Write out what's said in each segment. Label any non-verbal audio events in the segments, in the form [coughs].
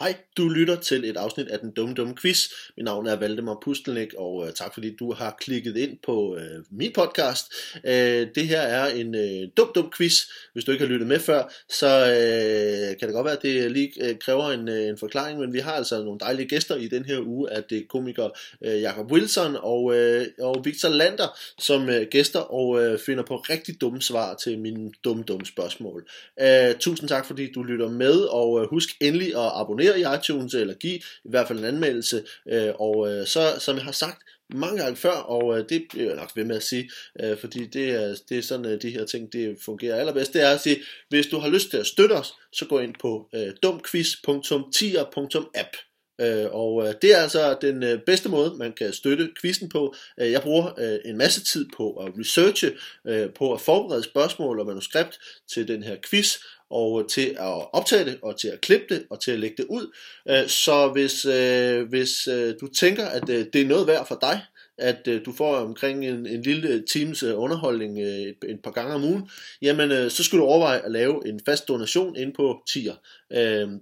Hej, du lytter til et afsnit af den dumme dumme quiz. Mit navn er Valdemar Pustelnik, og øh, tak fordi du har klikket ind på øh, min podcast. Øh, det her er en øh, dum dum quiz. Hvis du ikke har lyttet med før, så øh, kan det godt være, at det lige øh, kræver en, øh, en forklaring, men vi har altså nogle dejlige gæster i den her uge, at det er komiker øh, Jacob Wilson og, øh, og Victor Lander som øh, gæster og øh, finder på rigtig dumme svar til mine dumme dumme spørgsmål. Øh, tusind tak fordi du lytter med, og øh, husk endelig at abonnere abonnere i iTunes, eller give i hvert fald en anmeldelse, øh, og øh, så, som jeg har sagt mange gange før, og øh, det bliver jeg nok ved med at sige, øh, fordi det er, det er sådan, at de her ting det fungerer allerbedst, det er at sige, hvis du har lyst til at støtte os, så gå ind på øh, dumquiz.tier.app. Øh, og øh, det er altså den øh, bedste måde, man kan støtte quizzen på. Øh, jeg bruger øh, en masse tid på at researche, øh, på at forberede spørgsmål og manuskript til den her quiz, og til at optage det, og til at klippe det, og til at lægge det ud. Øh, så hvis, øh, hvis øh, du tænker, at det er noget værd for dig, at du får omkring en, en lille times underholdning et, et par gange om ugen, jamen så skal du overveje at lave en fast donation ind på Tier.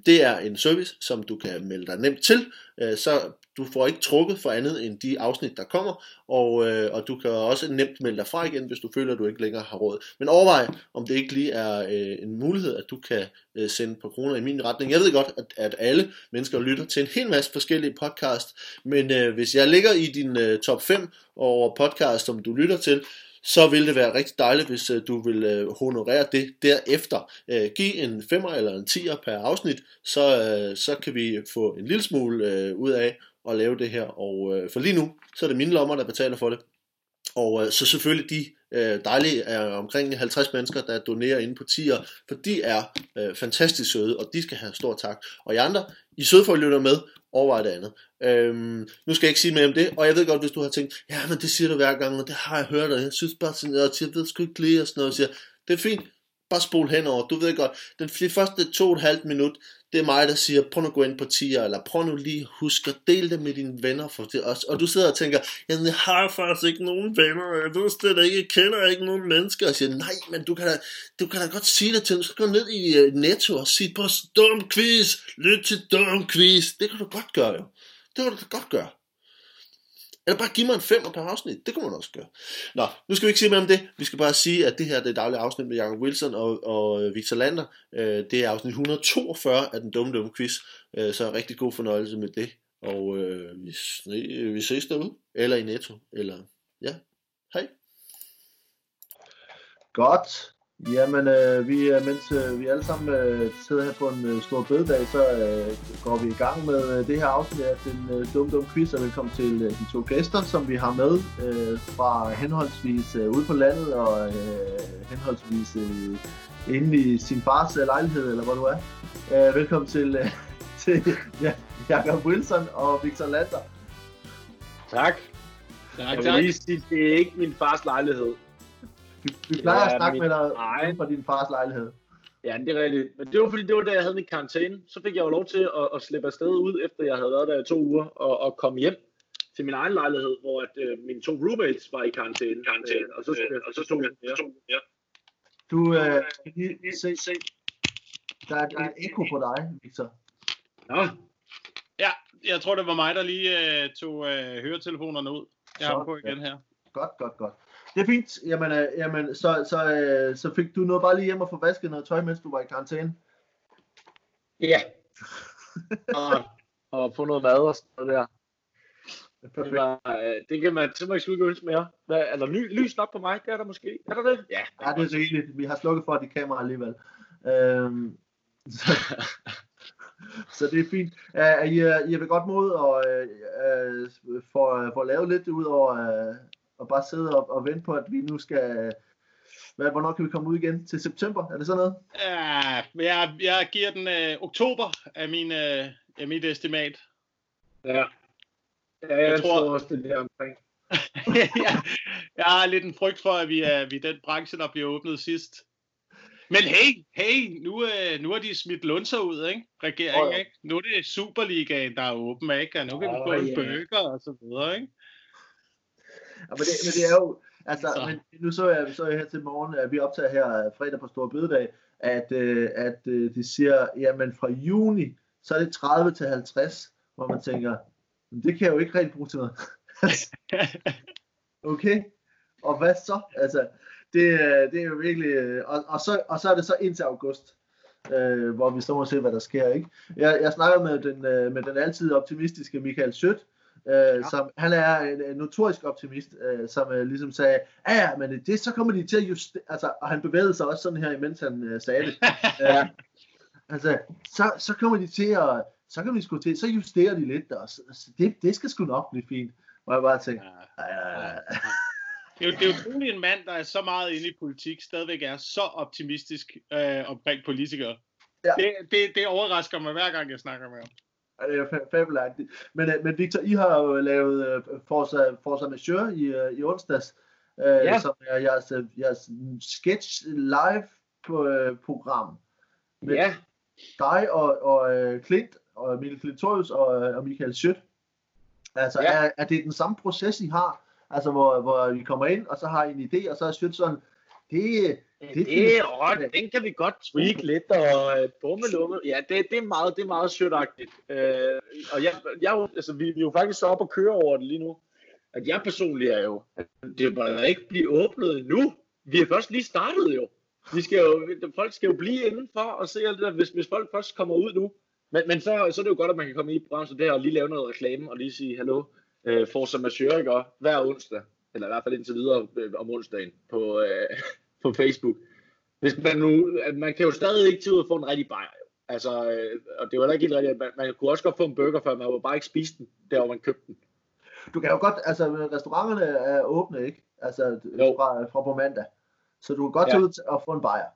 det er en service, som du kan melde dig nemt til, øh, så du får ikke trukket for andet end de afsnit, der kommer, og, øh, og du kan også nemt melde dig fra igen, hvis du føler, at du ikke længere har råd. Men overvej, om det ikke lige er øh, en mulighed, at du kan øh, sende på kroner i min retning. Jeg ved godt, at, at alle mennesker lytter til en hel masse forskellige podcast, men øh, hvis jeg ligger i din øh, top 5 over podcast, som du lytter til, så vil det være rigtig dejligt, hvis øh, du vil øh, honorere det derefter. Øh, giv en femmer eller en tier per afsnit, så, så kan vi få en lille smule ud af at lave det her. Og for lige nu, så er det mine lommer, der betaler for det. Og øh, så selvfølgelig de øh, dejlige er omkring 50 mennesker, der donerer inde på tier, for de er øh, fantastisk søde, og de skal have stor tak. Og I andre, I søde for at lytte med, overvej det andet. Øhm, nu skal jeg ikke sige mere om det, og jeg ved godt, hvis du har tænkt, ja, men det siger du hver gang, og det har jeg hørt, og jeg synes bare sådan, jeg, jeg ved sgu ikke lige, og sådan noget, og siger, det er fint, bare spol henover. Du ved godt, den, de første to og et halvt minut, det er mig, der siger, prøv nu at gå ind på tier, eller prøv nu lige at huske at dele det med dine venner. For det også. Og du sidder og tænker, jamen jeg har faktisk ikke nogen venner, jeg ved slet ikke, jeg kender ikke nogen mennesker. Og siger, nej, men du kan da, du kan da godt sige det til dem, så gå ned i øh, Netto og sige på dum quiz, lyt til dum quiz. Det kan du godt gøre jo. Det kan du godt gøre. Eller bare give mig en femmer per afsnit. Det kunne man også gøre. Nå, nu skal vi ikke sige mere om det. Vi skal bare sige, at det her det er daglige afsnit med Jacob Wilson og, og øh, Victor Lander. Øh, det er afsnit 142 af den dumme dumme quiz. Øh, så rigtig god fornøjelse med det. Og øh, vi, øh, vi ses derude. Eller i Netto. Eller ja. Hej. Godt. Jamen, øh, vi, mens øh, vi alle sammen øh, sidder her på en øh, stor bededag, så øh, går vi i gang med øh, det her afsnit af den øh, dumme dumme quiz, og velkommen til øh, de to gæster, som vi har med øh, fra henholdsvis øh, ude på landet og øh, henholdsvis øh, inde i sin fars øh, lejlighed, eller hvor du er. Øh, velkommen til, øh, [laughs] til ja, Jacob Wilson og Victor Lander. Tak. Tak, Jeg vil lige sige, det er ikke min fars lejlighed. Vi, vi plejer ja, at snakke med dig egen... fra din fars lejlighed. Ja, det er rigtigt. Men det var fordi, det var da jeg havde min karantæne. Så fik jeg jo lov til at, at slippe afsted ud, efter jeg havde været der i to uger, og, og komme hjem til min egen lejlighed, hvor at, øh, mine to roommates var i karantæne. karantæne. Øh, og så, øh, og så tog jeg, ja. ja. Du, øh, kan lige se, se. Der er et ekko på dig, Victor. Nå. Ja, jeg tror, det var mig, der lige øh, tog øh, høretelefonerne ud. Jeg har dem på igen her. Godt, godt, godt. Det er fint. Jamen, øh, jamen så, så, øh, så fik du noget bare lige hjem og få vasket noget tøj, mens du var i karantæne? Ja. [laughs] og, og få noget mad og sådan noget der. Det, var, øh, det kan man simpelthen ikke ønske mere. Hvad, er der ly, lys nok på mig? Det er der måske. Er der det? Ja, ja det er rigeligt. Vi har slukket for de kameraer alligevel. Øhm, [laughs] så, så det er fint. Uh, I, I er ved godt mod og uh, for, for at lave lidt ud over og bare sidde og, og vente på, at vi nu skal... Hvad, hvornår kan vi komme ud igen? Til september? Er det sådan noget? Ja, jeg, jeg giver den øh, oktober af, min, øh, af mit estimat. Ja. Ja, jeg, jeg tror også, det er omkring. [laughs] ja, jeg har lidt en frygt for, at vi er, vi er den branche, der bliver åbnet sidst. Men hey, hey, nu, øh, nu har de smidt lunser ud, ikke? Regeringen, oh, ja. ikke? Nu er det Superligaen, der er åben, ikke? Og nu kan oh, vi få en yeah. burger og så videre, ikke? Men, det, men det er jo, altså, så. men nu så jeg, så jeg her til morgen, at vi optager her fredag på Stor Bødedag, at, øh, at øh, de siger, jamen fra juni, så er det 30 til 50, hvor man tænker, det kan jeg jo ikke rigtig bruge til noget. [laughs] okay, og hvad så? Altså, det, det er jo virkelig, øh, og, og, så, og så er det så indtil august, øh, hvor vi så må se, hvad der sker. Ikke? Jeg, jeg snakker med den, øh, med den altid optimistiske Michael Schødt, øh, ja. som, han er en, notorisk optimist, øh, som øh, ligesom sagde, ja ja, men det, så kommer de til at justere, altså, og han bevægede sig også sådan her, imens han øh, sagde det. [laughs] øh, altså, så, så kommer de til at, så kan vi sgu til, så justerer de lidt, og så, det, det skal sgu nok blive fint. Og jeg bare ja. ja, ja. Det er, jo, det er utroligt en mand, der er så meget inde i politik, stadigvæk er så optimistisk øh, omkring politikere. Ja. Det, det, det overrasker mig hver gang, jeg snakker med ham. Det er fabelagtigt. Men, øh, men Victor, I har jo lavet Forza, Forza Majeure i, uh, i onsdags, uh, ja. som er jeres, jeres sketch live program. Med ja. dig og, og Klint, og Michael Klintorius og, og Michael Schødt. Altså, ja. er, er det den samme proces, I har? Altså, hvor, hvor vi kommer ind, og så har I en idé, og så er Schødt sådan, det, det, det, det er den kan vi godt tweak lidt, og uh, bummelumme. Ja, det, det, er meget, det er meget sødagtigt. Uh, og jeg, jeg, altså, vi, vi er jo faktisk så op og køre over det lige nu. At jeg personligt er jo, det bør ikke blive åbnet nu. Vi er først lige startet jo. Vi skal jo folk skal jo blive indenfor og se alt det der, hvis, hvis folk først kommer ud nu. Men, men så, så er det jo godt, at man kan komme i programmet der og lige lave noget reklame og lige sige, hallo, uh, Forza Majeure, ikke? hver onsdag, eller i hvert fald indtil videre øh, om onsdagen på, uh, på Facebook. Hvis man nu, man kan jo stadig ikke til ud og få en rigtig bajer. Altså, øh, og det var da ikke helt rigtigt, man, man kunne også godt få en burger, før man var bare ikke spise den, der hvor man købte den. Du kan jo godt, altså restauranterne er åbne, ikke? Altså fra, fra på mandag. Så du kan godt ja. tage ud og få en bajer.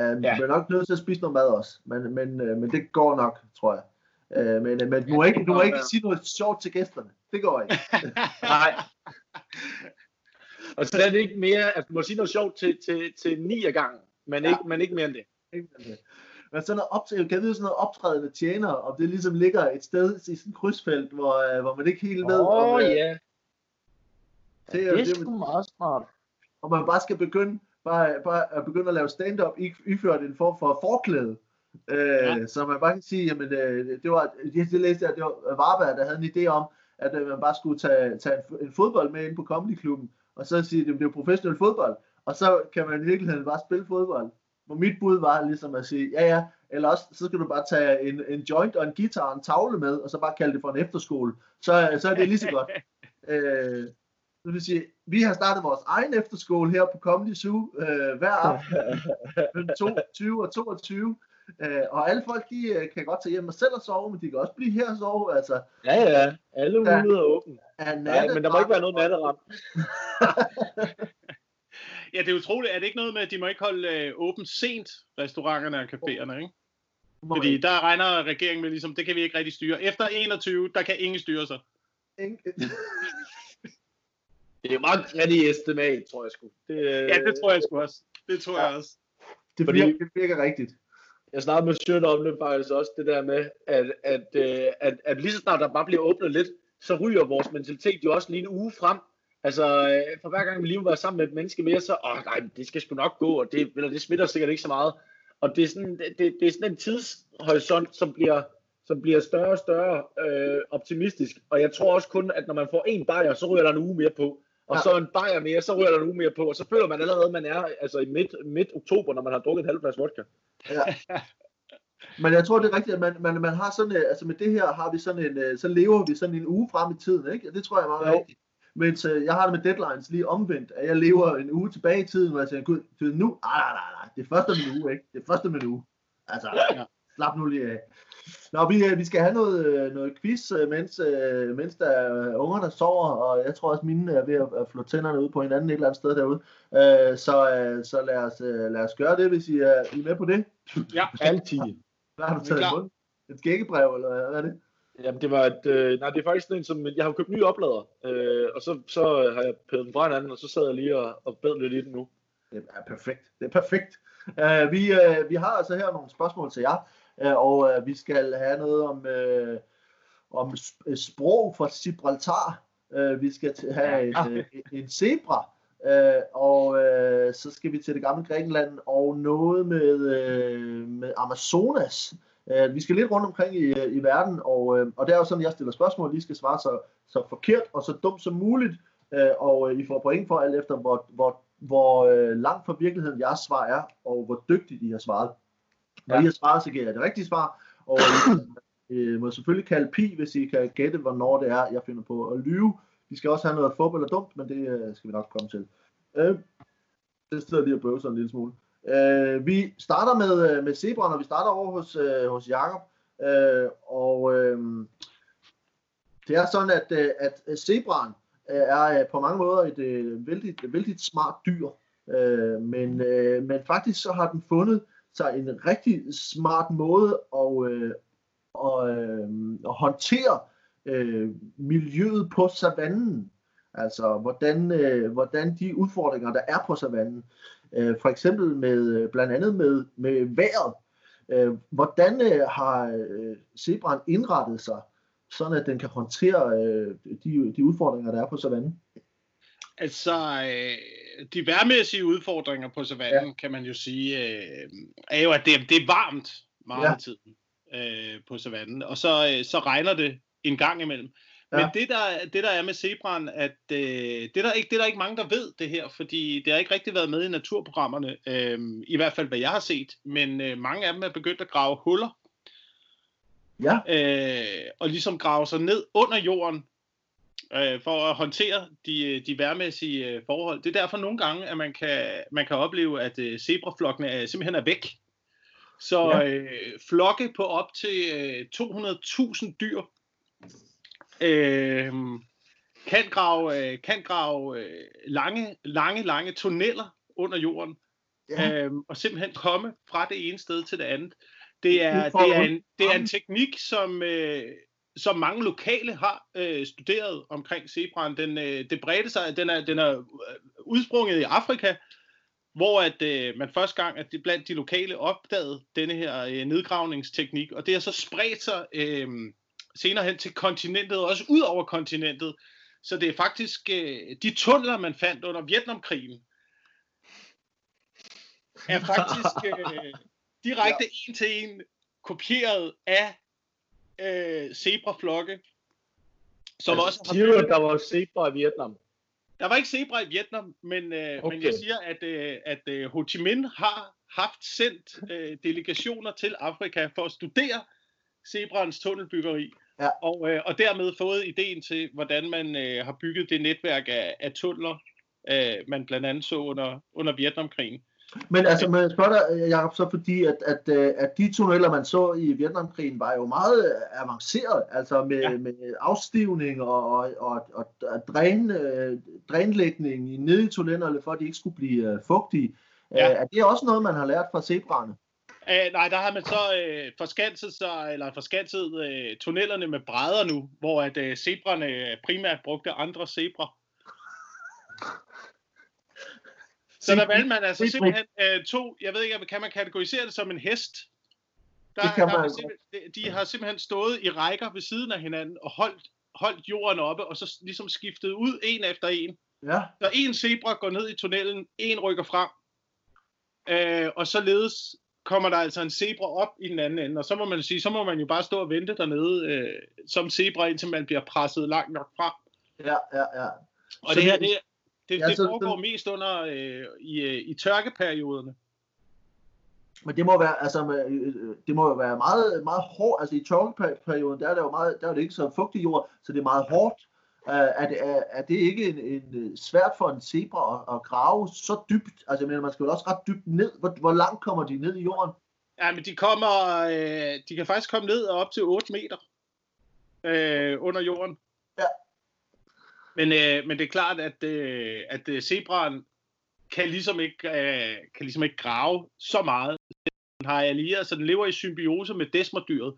Um, ja. Du er nok nødt til at spise noget mad også, men, men, uh, men det går nok, tror jeg. Uh, men, men du må ikke, du må ikke sige noget sjovt til gæsterne. Det går ikke. [laughs] Nej. [laughs] [laughs] Og så er det ikke mere, at du må sige noget sjovt til, til, til ni af gangen, men, ja. ikke, men ikke mere end det. Ikke mere end det. Men sådan noget optræde, kan vide sådan noget optrædende tjener, om det ligesom ligger et sted i sådan et krydsfelt, hvor, hvor man ikke helt ved, oh, om... Åh, ja. Det, det er sgu meget smart. Og man bare skal begynde, bare, bare at begynde at lave stand-up iført en form for forklæde. Øh, ja. Så man bare kan sige, jamen øh, det var, det, det læste jeg, det var Varberg, der havde en idé om, at øh, man bare skulle tage, tage en, en fodbold med ind på comedyklubben, og så sige, at det er jo professionel fodbold, og så kan man i virkeligheden bare spille fodbold. Hvor mit bud var ligesom at sige, ja ja, eller også, så skal du bare tage en, en joint og en guitar og en tavle med, og så bare kalde det for en efterskole. Så, så er det lige så godt. [laughs] øh, det vil sige, vi har startet vores egen efterskole her på Comedy Zoo øh, hver [laughs] aften mellem 22 og 22. Øh, og alle folk, de øh, kan godt tage hjem og selv og sove, men de kan også blive her og sove. Altså, ja, ja. Alle muligheder er åbne. Nej, men der må ikke være noget natteramt. [laughs] ja, det er utroligt. Er det ikke noget med, at de må ikke holde øh, åbent sent, restauranterne og caféerne, ikke? Fordi der regner regeringen med ligesom, det kan vi ikke rigtig styre. Efter 21, der kan ingen styre sig. [laughs] det er meget rigtig estimat, tror jeg sgu. Det, ja, det tror jeg sgu også. Det tror ja. jeg også. Det virker, det virker rigtigt jeg snakkede med Sjøen om det faktisk også, det der med, at, at, at, at, at lige så snart der bare bliver åbnet lidt, så ryger vores mentalitet jo også lige en uge frem. Altså, øh, for hver gang vi lige var sammen med et menneske mere, så, åh nej, det skal sgu nok gå, og det, eller det smitter sikkert ikke så meget. Og det er sådan, det, det er sådan en tidshorisont, som bliver, som bliver større og større øh, optimistisk. Og jeg tror også kun, at når man får en bajer, så ryger der en uge mere på. Og ja. så en bajer mere, så ryger der en uge mere på. Og så føler man allerede, at man er altså i midt, midt oktober, når man har drukket et halvt glas vodka. Ja. [laughs] Men jeg tror, det er rigtigt, at man, man, man har sådan, øh, altså med det her har vi sådan en, øh, så lever vi sådan en uge frem i tiden, ikke? Det tror jeg er meget jo. rigtigt. Mens uh, jeg har det med deadlines lige omvendt, at jeg lever en uge tilbage i tiden, hvor jeg tænker, gud, nu, nej, nej, nej, nej, det er første min uge, ikke? Det er første min uge. Altså, ja. slap nu lige af. Nå, vi, vi skal have noget, noget quiz, mens, mens der er unger, der sover, og jeg tror også, mine er ved at flå tænderne ud på hinanden et eller andet sted derude. Så, så lad, os, lad os gøre det, hvis I er, I er med på det. Ja, altid. [laughs] Hvad har du taget imod? Et skæggebrev, eller hvad er det? Jamen, det var et, øh, nej, det er faktisk en, som, jeg har købt nye oplader, øh, og så, så har jeg pædet den fra hinanden, og så sad jeg lige og, og bed lidt i den nu. Det er perfekt, det er perfekt. Uh, vi, uh, vi har altså her nogle spørgsmål til jer, og uh, vi skal have noget om, uh, om sprog fra Gibraltar. Uh, vi skal have en, uh, en zebra, Uh, og uh, så skal vi til det gamle Grækenland og noget med, uh, med Amazonas. Øh, vi skal lidt rundt omkring i, i verden, og, øh, og det er jo sådan, jeg stiller spørgsmål, lige skal svare så, så forkert og så dumt som muligt, øh, og øh, I får point for alt efter, hvor, hvor, hvor øh, langt fra virkeligheden jeres svar er, og hvor dygtigt I har svaret. Når ja. I har svaret, så giver jeg det rigtige svar, og I [coughs] øh, må selvfølgelig kalde pi, hvis I kan gætte, hvornår det er, jeg finder på at lyve. Vi skal også have noget fodbold eller dumt, men det øh, skal vi nok komme til. Øh, det sidder lige og bøvser en lille smule. Øh, vi starter med, øh, med Zebra, og vi starter over hos, øh, hos Jakob. Øh, og øh, det er sådan, at, øh, at zebraen er på mange måder et øh, vældig, vældig smart dyr. Øh, men, øh, men faktisk så har den fundet sig en rigtig smart måde at, øh, at, øh, at håndtere øh, miljøet på savannen. Altså, hvordan, øh, hvordan de udfordringer, der er på savannen, øh, for eksempel med, øh, blandt andet med, med vejret, øh, hvordan øh, har øh, zebraen indrettet sig, sådan at den kan håndtere øh, de, de udfordringer, der er på savannen? Altså, øh, de værmæssige udfordringer på savannen, ja. kan man jo sige, øh, er jo, at det, det er varmt meget ja. tiden øh, på savannen, og så, øh, så regner det en gang imellem. Ja. Men det der, det der er med zebraen, at øh, det, er der ikke, det er der ikke mange, der ved det her, fordi det har ikke rigtig været med i naturprogrammerne, øh, i hvert fald hvad jeg har set, men øh, mange af dem er begyndt at grave huller, ja. øh, og ligesom grave sig ned under jorden, øh, for at håndtere de, de værmæssige øh, forhold. Det er derfor nogle gange, at man kan, man kan opleve, at øh, zebraflokkene er, simpelthen er væk. Så ja. øh, flokke på op til øh, 200.000 dyr øh, kan grave, øh, kan grave øh, lange, lange, lange tunneller under jorden, ja. øh, og simpelthen komme fra det ene sted til det andet. Det er, det er, en, det er en teknik, som, øh, som mange lokale har øh, studeret omkring zebraen. Den, øh, det bredte sig, den er, den er øh, udsprunget i Afrika, hvor at øh, man første gang at det blandt de lokale opdagede denne her øh, nedgravningsteknik, og det har så spredt sig øh, senere hen til kontinentet, og også ud over kontinentet. Så det er faktisk øh, de tunneler, man fandt under Vietnamkrigen, er faktisk øh, [laughs] direkte ja. en til en kopieret af øh, zebraflokke. Som altså, også har siger du, der var zebra i Vietnam? Der var ikke zebra i Vietnam, men, øh, okay. men jeg siger, at, øh, at øh, Ho Chi Minh har haft sendt øh, delegationer til Afrika for at studere zebraens tunnelbyggeri. Ja. Og, øh, og dermed fået ideen til, hvordan man øh, har bygget det netværk af, af tunneler, øh, man blandt andet så under, under Vietnamkrigen. Men altså, man spørger dig, Jacob, så fordi, at, at, øh, at de tunneller, man så i Vietnamkrigen, var jo meget avanceret, altså med, ja. med afstivning og, og, og, og dræn, øh, drænlægning nede i tunnelerne, for at de ikke skulle blive fugtige. Ja. Er det også noget, man har lært fra zebraerne? Uh, nej, der har man så uh, forskanset, sig, eller forskanset uh, tunnelerne med brædder nu, hvor at uh, zebrerne primært brugte andre zebra. Så der valgte man altså simpelthen uh, to, jeg ved ikke, kan man kategorisere det som en hest? Der, det kan man. Der, de har simpelthen stået i rækker ved siden af hinanden og holdt, holdt jorden oppe, og så ligesom skiftet ud en efter en. Ja. Så en zebra går ned i tunnelen, en rykker frem, uh, og således kommer der altså en zebra op i den anden ende, og så må man sige, så må man jo bare stå og vente dernede øh, som zebra, indtil man bliver presset langt nok frem. Ja, ja, ja. Og så det her, det, det, ja, det foregår det, mest under øh, i, øh, i tørkeperioderne. Men det må være, altså, øh, det må jo være meget, meget hårdt, altså i tørkeperioden, der er det jo meget, der er det ikke så fugtig jord, så det er meget hårdt. Uh, er, det, er, er det ikke en, en, svært for en zebra at, at grave så dybt? Altså, mener, man skal jo også ret dybt ned. Hvor, hvor langt kommer de ned i jorden? Ja, men de kommer, øh, de kan faktisk komme ned op til 8 meter øh, under jorden. Ja. Men, øh, men det er klart, at, øh, at øh, zebraen kan ligesom, ikke, øh, kan ligesom ikke grave så meget. Den har allieret, så den lever i symbiose med desmodyret,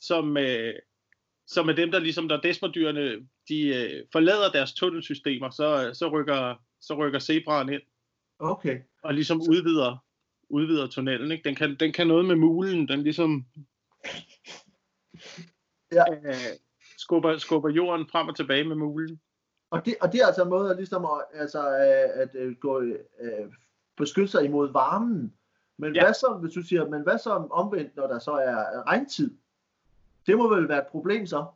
som, øh, som er dem, der ligesom, når desmodyrene de øh, forlader deres tunnelsystemer, så, så, rykker, så rykker zebraen ind. Okay. Og ligesom udvider, udvider tunnelen. Ikke? Den, kan, den kan noget med mulen, den ligesom ja. øh, skubber, skubber jorden frem og tilbage med mulen. Og det, og det er altså en måde at, ligesom at, altså, at, at gå, uh, beskytte sig imod varmen. Men Ja. hvad så, hvis du siger, men hvad så omvendt, når der så er regntid? Det må vel være et problem så?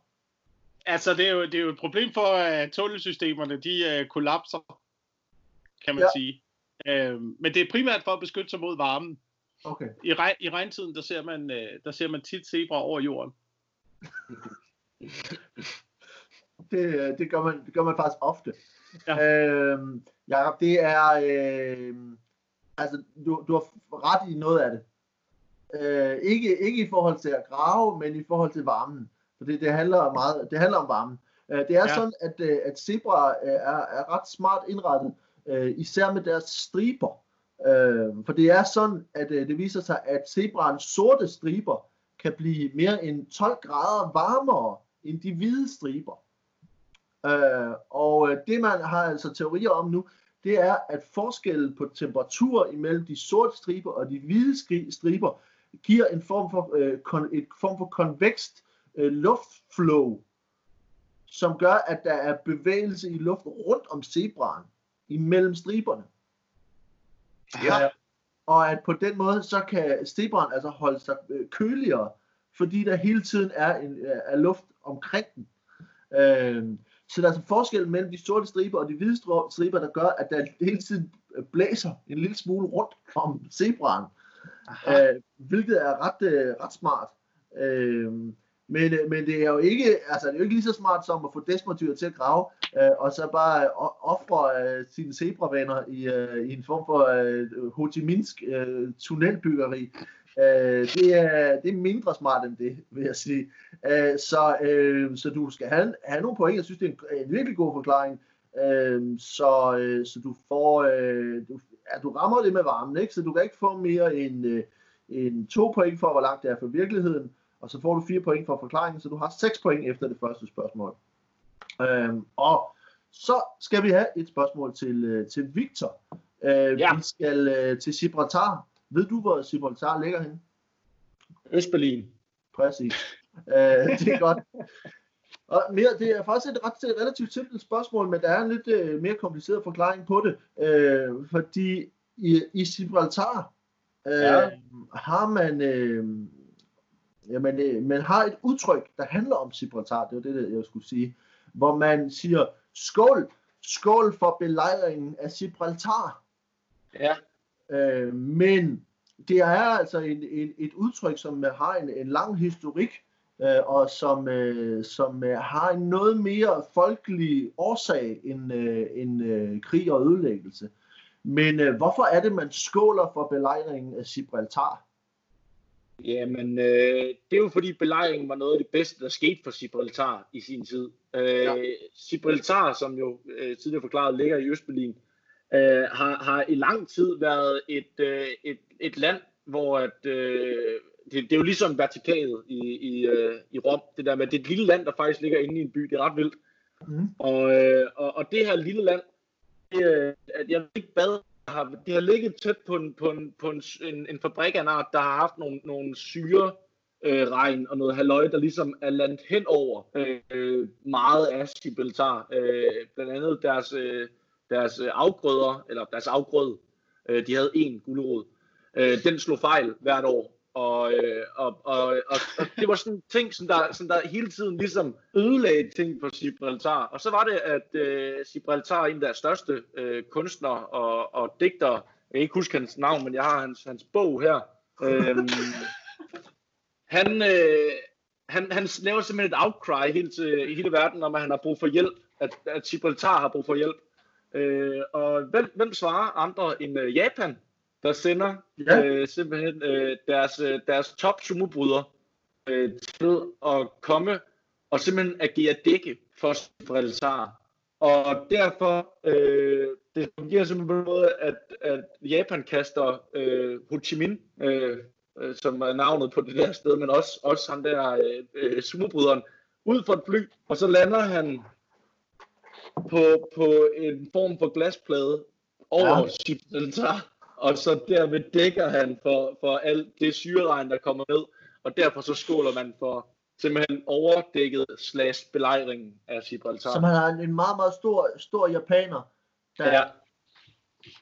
Altså, det er, jo, det er jo et problem for, at tunnelsystemerne, de uh, kollapser, kan man Ja. sige. Uh, men det er primært for at beskytte sig mod varmen. Okay. I, regn, i regntiden, der ser, man, uh, der ser man tit zebra over jorden. [laughs] Det, det, gør man, det gør man faktisk ofte. Ja. Øhm, Jacob, det er... Øh, altså, du, du har ret i noget af det. Øh, ikke, ikke i forhold til at grave, men i forhold til varmen. For det, det, handler, meget, det handler om varmen. Øh, det er ja. Ja. sådan, at, øh, at zebra øh, er, er ret smart indrettet, øh, især med deres striber. Øh, for det er sådan, at øh, det viser sig, at zebraens sorte striber kan blive mere end 12 grader varmere end de hvide striber. Øh, og øh, det man har altså teorier om nu, det er, at forskellen på temperatur imellem de sorte striber og de hvide striber giver en form for, øh, kon- et form for konvekst øh, luftflow, som gør, at der er bevægelse i luft rundt om zebraen imellem striberne. Ja. Og at på den måde, så kan zebraen altså holde sig øh, køligere, fordi der hele tiden er, en, øh, er luft omkring den. Øh, så der er altså forskel mellem de sorte striber og de hvide striber, der gør, at der hele tiden øh, blæser en lille smule rundt om zebraen. Øh, hvilket er ret, øh, ret smart. Øh, men, øh, men det er jo ikke, altså det er jo ikke lige så smart som at få desmodyr til at grave, øh, og så bare øh, ofre øh, sine zebravenner i, øh, i en form for øh, Ho Chi Minhsk øh, tunnelbyggeri. Øh, det, er, det er mindre smart end det, vil jeg sige. Øh, så, øh, så du skal have, have nogle point. Jeg synes, det er en, en virkelig god forklaring. Øh, så, øh, så du får, øh, du, ja, du rammer det med varmen, ikke? så du kan ikke få mere end, øh, end to point for, hvor langt det er fra virkeligheden, og så får du fire point for forklaringen, så du har seks point efter det første spørgsmål. Øhm, og så skal vi have et spørgsmål til, øh, til Victor. Øh, Ja. Vi skal øh, til Gibraltar. Ved du, hvor Gibraltar ligger henne? Østberlin. Præcis. øh, det er godt. Og mere, det er faktisk et ret et relativt simpelt spørgsmål, men der er en lidt øh, mere kompliceret forklaring på det. Øh, fordi i, i Gibraltar øh, Ja. har man, øh, jamen, øh, man har et udtryk, der handler om Gibraltar, det var det, jeg skulle sige, hvor man siger, skål, skål for belejringen af Gibraltar. Ja. Øh, men det er altså en, en, et udtryk, som har en, en lang historik, øh, og som, øh, som øh, har en noget mere folkelig årsag end, øh, end øh, krig og ødelæggelse. Men øh, hvorfor er det, man skåler for belejringen af Gibraltar? Jamen, øh, det er jo fordi belejringen var noget af det bedste, der skete for Gibraltar i sin tid. Øh, Ja. ja. Gibraltar, som jo øh, tidligere forklaret ligger i Østberlin, øh, har, har i lang tid været et, øh, et, et land, hvor at, øh, det, det er jo ligesom Vatikanet i, i, øh, i Rom, det der med, det er et lille land, der faktisk ligger inde i en by, det er ret vildt. Mm. Og, øh, og, og det her lille land, det, øh, at jeg ikke hvad, har, det har ligget tæt på en, på en, på en, en, en fabrik af en art, der har haft nogle, nogle syre øh, regn og noget halløj, der ligesom er landet hen over øh, meget af Gibraltar. Øh, blandt andet deres, øh, deres øh, afgrøder, eller deres afgrød, øh, de havde en gulerod. Øh, den slog fejl hvert år. Og, øh, og, og, og, og det var sådan ting, som der, som der hele tiden ligesom ødelagde ting på Gibraltar. Og så var det, at øh, Gibraltar, en af deres største øh, kunstnere og, og digtere, jeg kan ikke huske hans navn, men jeg har hans, hans bog her. Øhm, han, øh, han, han laver simpelthen et outcry hele til, i hele verden om, at han har brug for hjælp, at, at Gibraltar har brug for hjælp. Øh, og hvem, hvem svarer andre end øh, Japan, der sender Ja. øh, simpelthen øh, deres, øh, deres top sumobryder øh, til at komme og simpelthen agere dække for Gibraltar. Og derfor, øh, det fungerer simpelthen på en måde, at, at Japan kaster øh, Ho Chi Minh, øh, øh, som er navnet på det der sted, men også, også han der øh, øh, sumobryderen, ud fra et fly, og så lander han på, på en form for glasplade over Ja. Gibraltar, og så dermed dækker han for, for alt det syreregn, der kommer ned, og derfor så skåler man for simpelthen overdækket slash belejringen af Gibraltar. Som han har en, en meget, meget stor, stor japaner, der Ja,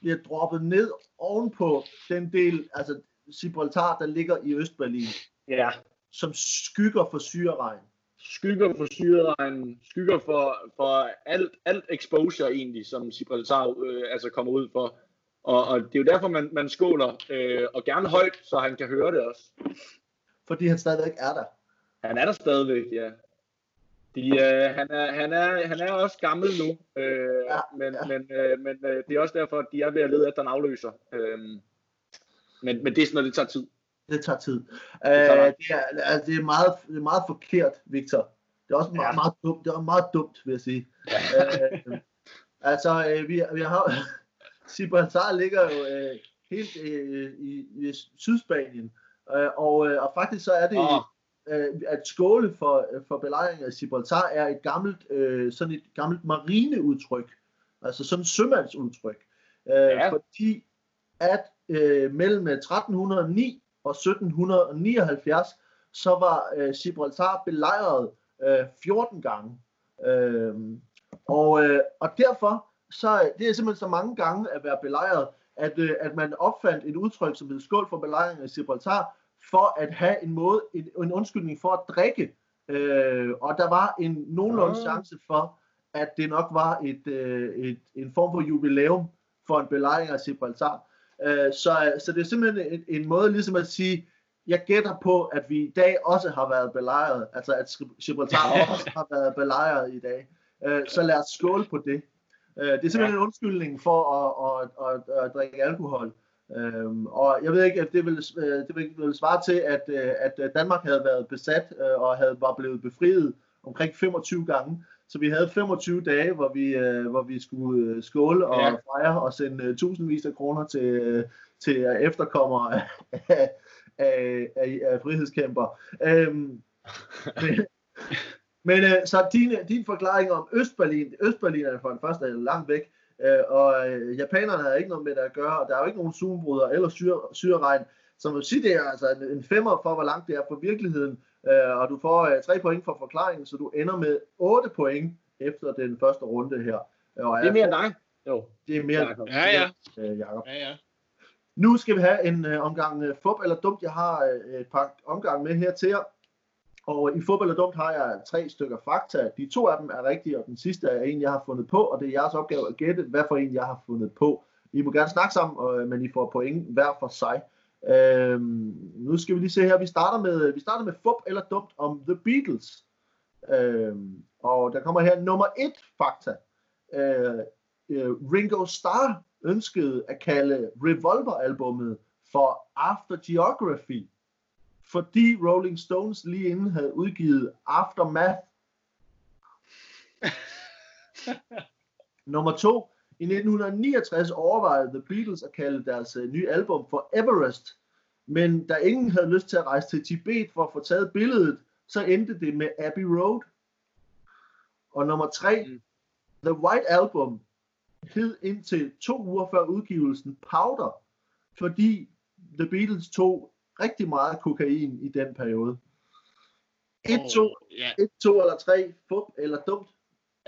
bliver droppet ned ovenpå den del, altså Gibraltar, der ligger i Østberlin, Ja, som skygger for syreregn. Skygger for syreregn, skygger for, for alt, alt exposure egentlig, som Gibraltar øh, altså kommer ud for. Og, og det er jo derfor, man, man skåler, øh, og gerne højt, så han kan høre det også. Fordi han stadigvæk er der. Han er der stadigvæk, ja. De, øh, han, er, han, er, han er også gammel nu, øh, Ja, men, ja. men, øh, men øh, det er også derfor, at de er ved at lede efter en afløser. Øh, men, men det er sådan noget, det tager tid. Det tager tid. tager Øh, det, er, altså, det, er meget, det er meget forkert, Victor. Det er også meget, Ja. meget dumt. Det er meget dumt, vil jeg sige. [laughs] øh, altså, øh, vi, vi har [laughs] Gibraltar ligger jo øh, helt øh, i, i Sydspanien, øh, og, øh, og faktisk så er det, Åh. øh, at skåle for, for belejringen af Gibraltar er et gammelt, øh, sådan et gammelt marineudtryk, altså sådan et sømandsudtryk, øh, Ja. fordi at øh, mellem 1309 og 1779, så var øh, Gibraltar belejret øh, 14 gange. Øh, og, øh, og derfor, så det er simpelthen så mange gange at være belejret, at, øh, at man opfandt et udtryk, som hed skål for belejringen af Gibraltar, for at have en måde, en, en undskyldning for at drikke. Øh, og der var en nogenlunde Ah. chance for, at det nok var et, øh, et, en form for jubilæum for en belejring af Gibraltar. Øh, så, så det er simpelthen en, en måde ligesom at sige, jeg gætter på, at vi i dag også har været belejret, altså at Gibraltar [laughs] også har været belejret i dag. Øh, så lad os skåle på det. Øh, det er simpelthen ja. en undskyldning for at, at, at, at drikke alkohol. Øhm, og jeg ved ikke, at det vil, øh, det vil, vil svare til, at, øh, at Danmark havde været besat øh, og havde var blevet befriet omkring 25 gange. Så vi havde 25 dage, hvor vi, øh, hvor vi skulle øh, skåle og Ja. fejre og sende øh, tusindvis af kroner til, øh, til efterkommere af, af, af, af, frihedskæmper. Øhm, men men øh, så din, din forklaring om Østberlin, Østberlin er for den første langt væk, øh, og øh, japanerne havde ikke noget med det at gøre, og der er jo ikke nogen zoombrudder eller syre, syreregn. Så man vil sige, det er altså en, en femmer for, hvor langt det er fra virkeligheden, øh, og du får øh, tre point for forklaringen, så du ender med 8 point efter den første runde her. Og Det er mere end dig. Jo. det er mere Jakob. Ja, ja. øh, Jacob. Ja, ja. Nu skal vi have en øh, omgang øh, fup eller dumt. Jeg har øh, et par omgang med her til jer. Og i fup eller dumt har jeg tre stykker fakta. De to af dem er rigtige, og den sidste er en, jeg har fundet på, og det er jeres opgave at gætte, hvad for en jeg har fundet på. I må gerne snakke sammen, øh, men I får point hver for sig. Øhm, nu skal vi lige se her. Vi starter med, vi starter med fup eller dumt om The Beatles. Øhm, og der kommer her nummer et fakta. Øh, øh, Ringo Starr ønskede at kalde Revolver-albummet for After Geography, fordi Rolling Stones lige inden havde udgivet Aftermath. [laughs] Nummer to. I 1969 overvejede The Beatles at kalde deres øh, nye album for Everest, men da ingen havde lyst til at rejse til Tibet for at få taget billedet, så endte det med Abbey Road. Og nummer tre. Mm. The White Album hed indtil to uger før udgivelsen Powder, fordi The Beatles tog rigtig meget kokain i den periode. 1, 2, Åh, ja. 1, 2 eller 3, fup eller dumt.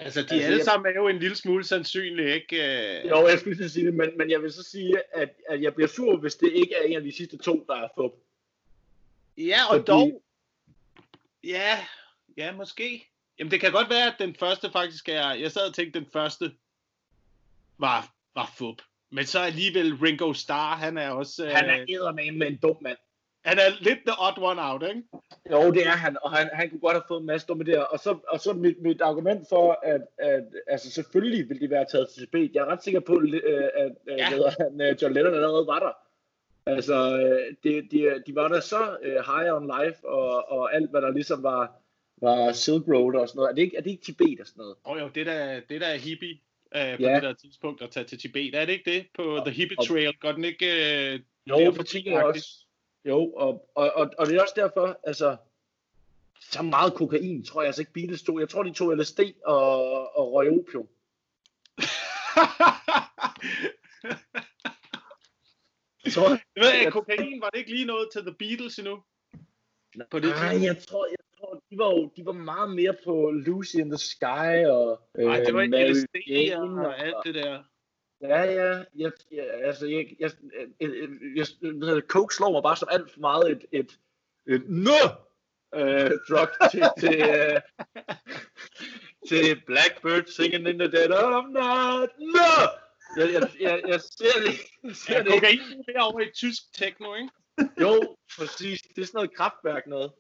Altså, de Altså, alle jeg- sammen er jo en lille smule sandsynlige, ikke? Øh, Jo, jeg skulle sige det, men, men jeg vil så sige, at, at jeg bliver sur, hvis det ikke er en af de sidste to, der er fup. Ja, og Fordi- dog... Ja, ja, måske. Jamen, det kan godt være, at den første faktisk er... Jeg sad og tænkte, at den første var, var fup. Men så alligevel Ringo Starr, han er også... Øh, Han er eddermame med en dum mand. Han er lidt the odd one out, ikke? Jo, det er han, og han, han kunne godt have fået en masse dumme der. Og så, og så mit, mit argument for, at, at altså selvfølgelig ville de være taget til Tibet. Jeg er ret sikker på, øh, at Ja. han, øh, John Lennon allerede var der. Altså, øh, de, de, de var der så uh, high on life, og, og alt, hvad der ligesom var, var Silk Road og sådan noget. Er det ikke, er det ikke Tibet og sådan noget? Åh oh, jo, det der, det der er hippie øh, på Ja. det der tidspunkt at tage til Tibet. Er det ikke det? På The Hippie og- Trail. Går den ikke... Øh, Jo, Det er faktisk- også. Jo, og, og, og, og det er også derfor, altså, så meget kokain, tror jeg altså ikke Beatles tog. Jeg tror, de tog LSD og, og røg opium. Jeg [laughs] tror, jeg ved ikke, kokain var det ikke lige noget til The Beatles endnu? På det Nej, jeg tror, jeg tror de, var jo, de var meget mere på Lucy in the Sky og Nej, det var Mary LSD Jane og alt det der. Ja, ja, jeg, jeg, altså, jeg, jeg, jeg, jeg, jeg, Coke slår mig bare som alt for meget et, et, et nå øh, drop til, til, øh, til Blackbird singing in the dead of night. Nå! Jeg, jeg, jeg, jeg ser det, jeg ser Ja, det ikke. er over i tysk techno, ikke? Jo, præcis. Det er sådan noget kraftværk noget.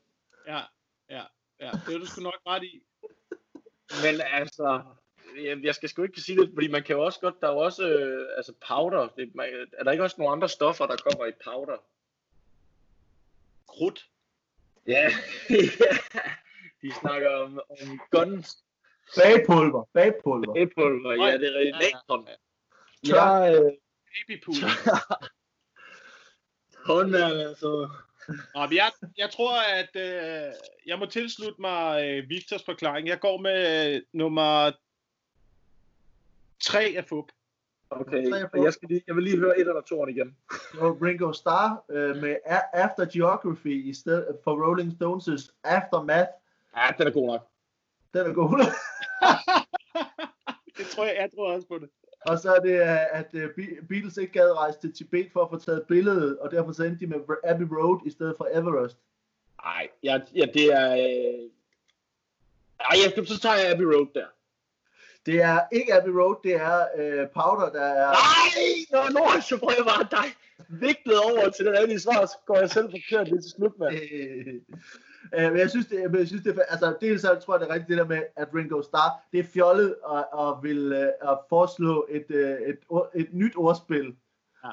Ja, ja, ja. Det er du sgu nok ret i. Men altså, jeg, jeg skal sgu ikke sige det, fordi man kan jo også godt, der er jo også, øh, altså powder, det, man, er der ikke også nogle andre stoffer, der kommer i powder? Krudt. Ja, [laughs] de snakker om, om guns, Bagpulver, bagpulver. æbpulver, ja, det er rigtigt, Ja, ja, øh, Babypool. hun er altså, Nå, men jeg, jeg tror, at øh, jeg må tilslutte mig øh, Victors forklaring. Jeg går med øh, nummer 3 af FUP. okay, og jeg, skal lige, jeg vil lige høre et eller to igen. Og Ringo Starr øh, med A- After Geography i stedet for Rolling Stones' Aftermath. Ja, den er god nok. Den er god. [laughs] Det tror jeg, jeg tror også på det. og så er det, øh, at øh, Be- Beatles ikke gad rejse til Tibet for at få taget billedet, og derfor så endte de med Abbey Road i stedet for Everest. Nej, ja, ja, det er... Øh... Ej, jeg, så tager jeg Abbey Road der. Det er ikke Abbey Road, det er øh, Powder, der er... Nej, nå, nå, så får jeg bare dig vigtet over til den anden svar, så går jeg selv forkert lidt til slut, mand. Øh, øh, men jeg synes, det, men jeg synes, det altså, dels så tror jeg, det er rigtigt det der med, at Ringo Starr, det er fjollet at, at, vil, øh, at foreslå et, øh, et, ord- et nyt ordspil. Ja.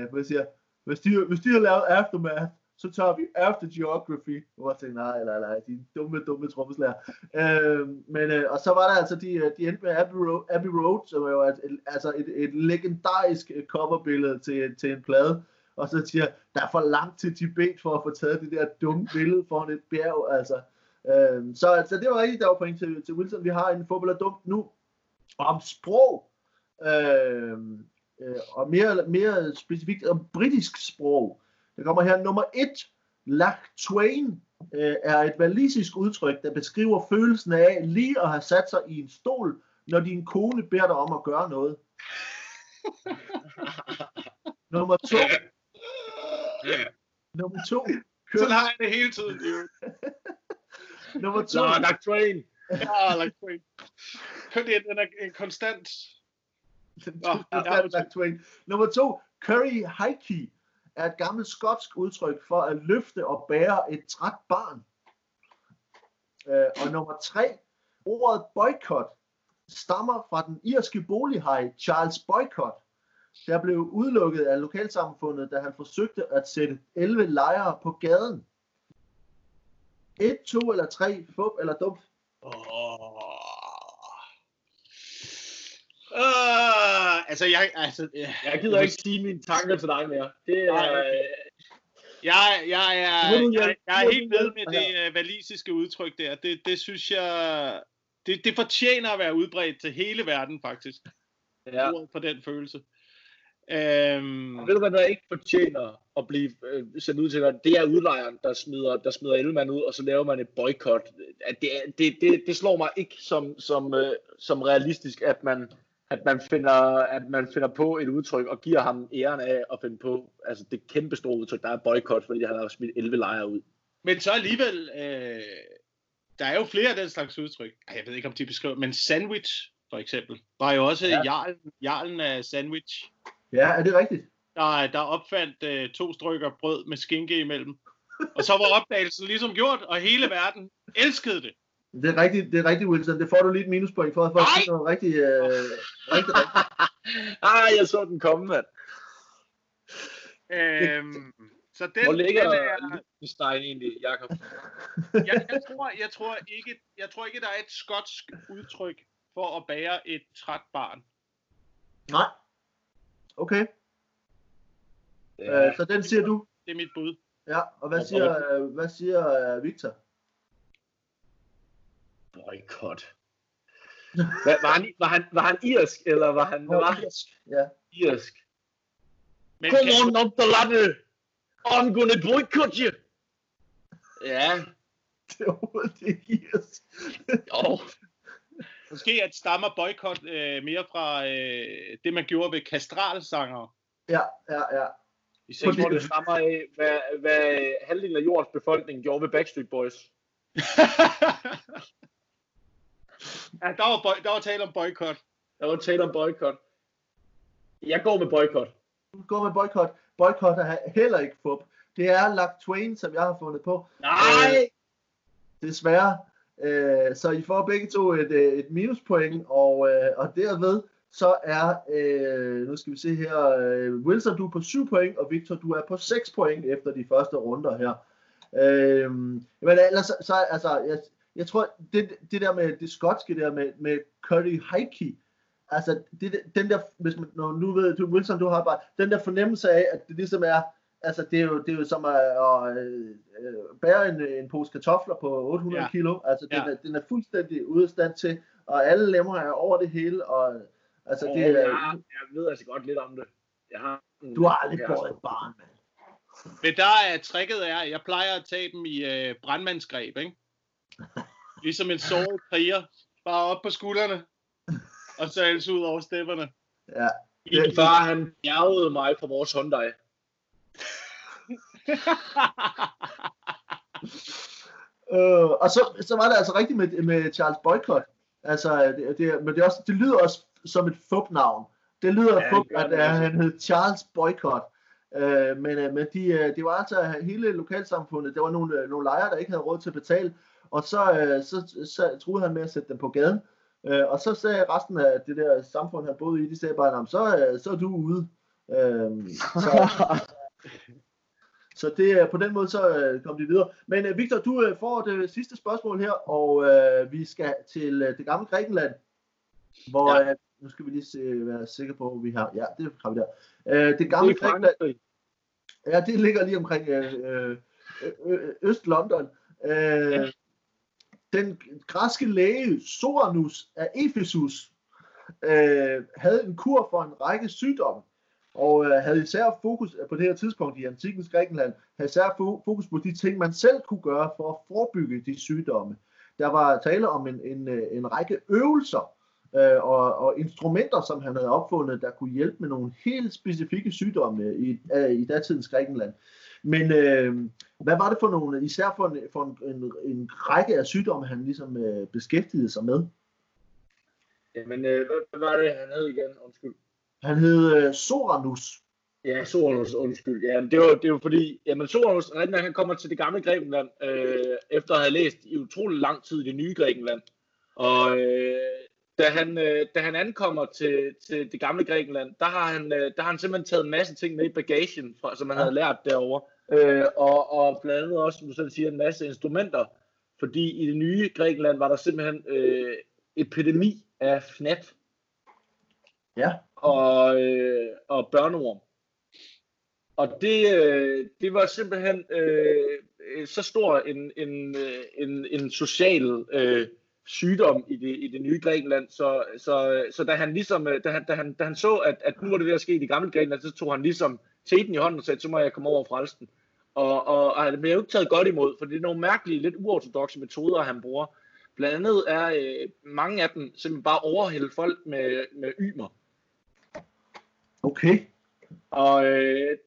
Øh, hvad siger, hvis de, hvis de har lavet Aftermath, så tager vi After Geography. Hvor jeg tænkte, nej, nej, nej, de dumme, dumme trommeslager. Øh, men, øh, og så var der altså, de, øh, de endte med Abbey Road, Abbey Road som er jo et, et, altså et, et legendarisk øh, coverbillede til, til en plade. Og så siger der er for langt til Tibet for at få taget det der dumme billede foran et bjerg, altså. Øh, så så det var rigtigt, der var point til, til Wilson. Vi har en fodbold er dumt nu om sprog. Øh, øh, og mere, mere specifikt om britisk sprog. Det kommer her nummer et. Lach Twain øh, er et walisisk udtryk, der beskriver følelsen af lige at have sat sig i en stol, når din kone beder dig om at gøre noget. [laughs] nummer to. Nummer to. Kør, Sådan har jeg det hele tiden. Jo. [laughs] nummer to. Så, Dark Train. [laughs] Ja, like, wait. Kun det, den er en konstant. Nå, ja, Lach Twain. Nummer to. Curry Heike er et gammelt skotsk udtryk for at løfte og bære et træt barn. Øh, og nummer tre. Ordet boykot stammer fra den irske bolighaj Charles Boycott, der blev udelukket af lokalsamfundet, da han forsøgte at sætte 11 lejre på gaden. Et, to eller tre, fup eller dumt. Oh. Uh, altså, jeg, altså, jeg, Jeg gider ikke sige mine tanker til dig mere. Det er... Nej, okay. jeg, jeg, er, jeg, jeg er helt med med det valisiske udtryk der. Det, det synes jeg, det, det fortjener at være udbredt til hele verden, faktisk. Ja. Ordet på den følelse. Øhm, Ved du hvad, der ikke fortjener at blive øh, sendt ud til dig? Det er udlejeren, der smider, der smider 11 mand ud, og så laver man et boykot. Det, det, det, det slår mig ikke som, som, øh, som realistisk, at man, at, man finder, at man finder på et udtryk og giver ham æren af at finde på altså det kæmpe store udtryk, der er boykot, fordi han har smidt 11 lejre ud. Men så alligevel, øh, der er jo flere af den slags udtryk. Jeg ved ikke, om de beskriver, men sandwich, for eksempel, var jo også Ja. ja. jarlen, jarlen af sandwich, Ja, er det rigtigt? der, der opfandt øh, to stykker brød med skinke imellem. Og så var opdagelsen ligesom gjort, og hele verden elskede det. Det er rigtigt, det er rigtigt Wilson. Det får du lige et minuspoint for, for at sige noget rigtig, øh, rigtig, rigtig. [laughs] ah, jeg så den komme, mand. Øhm, så den, Hvor ligger den er, Liechtenstein egentlig, Jakob? [laughs] jeg, jeg, tror, jeg, tror ikke, jeg tror ikke, der er et skotsk udtryk for at bære et træt barn. Nej. Okay, øh, så den siger du. Det er mit bud. Ja, og hvad siger, øh, hvad siger øh, Victor? Boykot. Hvad, var, han, var, han, var han irsk, eller var han hvad var han? Ja. irsk? Men Kom kan, on up the ladder! I'm gonna boycott you! Ja, Det er overhovedet ikke irsk. jo. måske at stammer boykot øh, mere fra øh, det, man gjorde ved kastralsanger. Ja, ja, ja. I seks hvor det stammer af, hvad, hvad halvdelen af jordens befolkning gjorde ved Backstreet Boys. [laughs] ja, der var, boy, der var tale om boykot. Der var tale om boykot. Jeg går med boykot. Du går med boykot. Boykot er heller ikke fup. Det er Lak Twain, som jeg har fundet på. Nej! Øh, desværre. Øh, så I får begge to et, øh, et minuspoint, og, øh, og derved så er, øh, nu skal vi se her, øh, Wilson du er på 7 point, og Victor du er på 6 point efter de første runder her. Øh, men ellers, så altså, jeg, jeg tror, det, det der med det skotske der med, med Curry Heike, altså det, den der, hvis man, når nu ved du, Wilson, du har bare, den der fornemmelse af, at det ligesom er, altså det er jo, det er jo som at, at, at øh, bære en, en pose kartofler på 800 ja. kilo, altså den, ja. er, den er fuldstændig ude af stand til, og alle lemmer er over det hele, og altså det er... Ja, jeg ved altså godt lidt om det. Jeg har, du har aldrig prøvet et barn, mand. Men der er tricket er, jeg plejer at tage dem i øh, brandmandsgreb, ikke? [laughs] Ligesom en såret kriger. Bare op på skuldrene. Og så ellers ud over stepperne. Ja. Min far, han bjergede mig fra vores Hyundai. [laughs] øh, og så, så var det altså rigtigt med, med Charles Boycott. Altså, det, det, men det, er også, det lyder også som et fup-navn. Det lyder ja, fup, at, at han hed Charles Boycott. Øh, men øh, men de, øh, det var altså hele lokalsamfundet. Der var nogle, øh, nogle lejere, der ikke havde råd til at betale. Og så, øh, så, så troede han med at sætte dem på gaden. Øh, og så sagde resten af det der samfund, han boede i, de sagde bare, så, øh, så er du ude. Øh, så, så det er på den måde, så øh, kom de videre. Men øh, Victor, du øh, får det sidste spørgsmål her, og øh, vi skal til øh, det gamle Grækenland, hvor, ja. øh, nu skal vi lige se, være sikre på, at vi har, ja, det har vi der. Øh, det gamle det Grækenland, ja, det ligger lige omkring øh, øh, øh Øst-London. Øh, ja. Den græske læge Soranus af Ephesus øh, havde en kur for en række sygdomme, og øh, havde især fokus øh, på det her tidspunkt i antikens Grækenland, havde især fokus på de ting, man selv kunne gøre for at forebygge de sygdomme. Der var tale om en, en, øh, en række øvelser øh, og, og instrumenter, som han havde opfundet, der kunne hjælpe med nogle helt specifikke sygdomme i, øh, i datidens Grækenland. Men øh, hvad var det for nogle, især for en, for en, en, en række af sygdomme, han ligesom øh, beskæftigede sig med? Jamen, øh, hvad var det, han hed igen? Undskyld. Han hed øh, Soranus. Ja, Soranus, undskyld. Ja, det var, det var fordi, jamen Soranus, han kommer til det gamle Grækenland, øh, efter at have læst i utrolig lang tid i det nye Grækenland. Og øh, da, han, øh, da han ankommer til, til det gamle Grækenland, der har, han, øh, der har han simpelthen taget en masse ting med i bagagen, fra, som han havde lært derovre. Øh, og, og blandt andet også, som du selv siger, en masse instrumenter. Fordi i det nye Grækenland var der simpelthen øh, epidemi af FNAF. Ja. Og, øh, og børneorm. Og det, øh, det var simpelthen øh, så stor en, en, øh, en, en social øh, sygdom i det, i det nye Grækenland, så, så, så da han ligesom, øh, da han, da han, da han så, at, at nu var det ved at ske i det gamle Grækenland, så tog han ligesom teten i hånden og sagde, så må jeg komme over og frelse den. Og, og, og han blev jo ikke taget godt imod, for det er nogle mærkelige, lidt uortodoxe metoder, han bruger. Blandt andet er øh, mange af dem simpelthen bare overhælde folk med, med ymer. Okay. Og øh,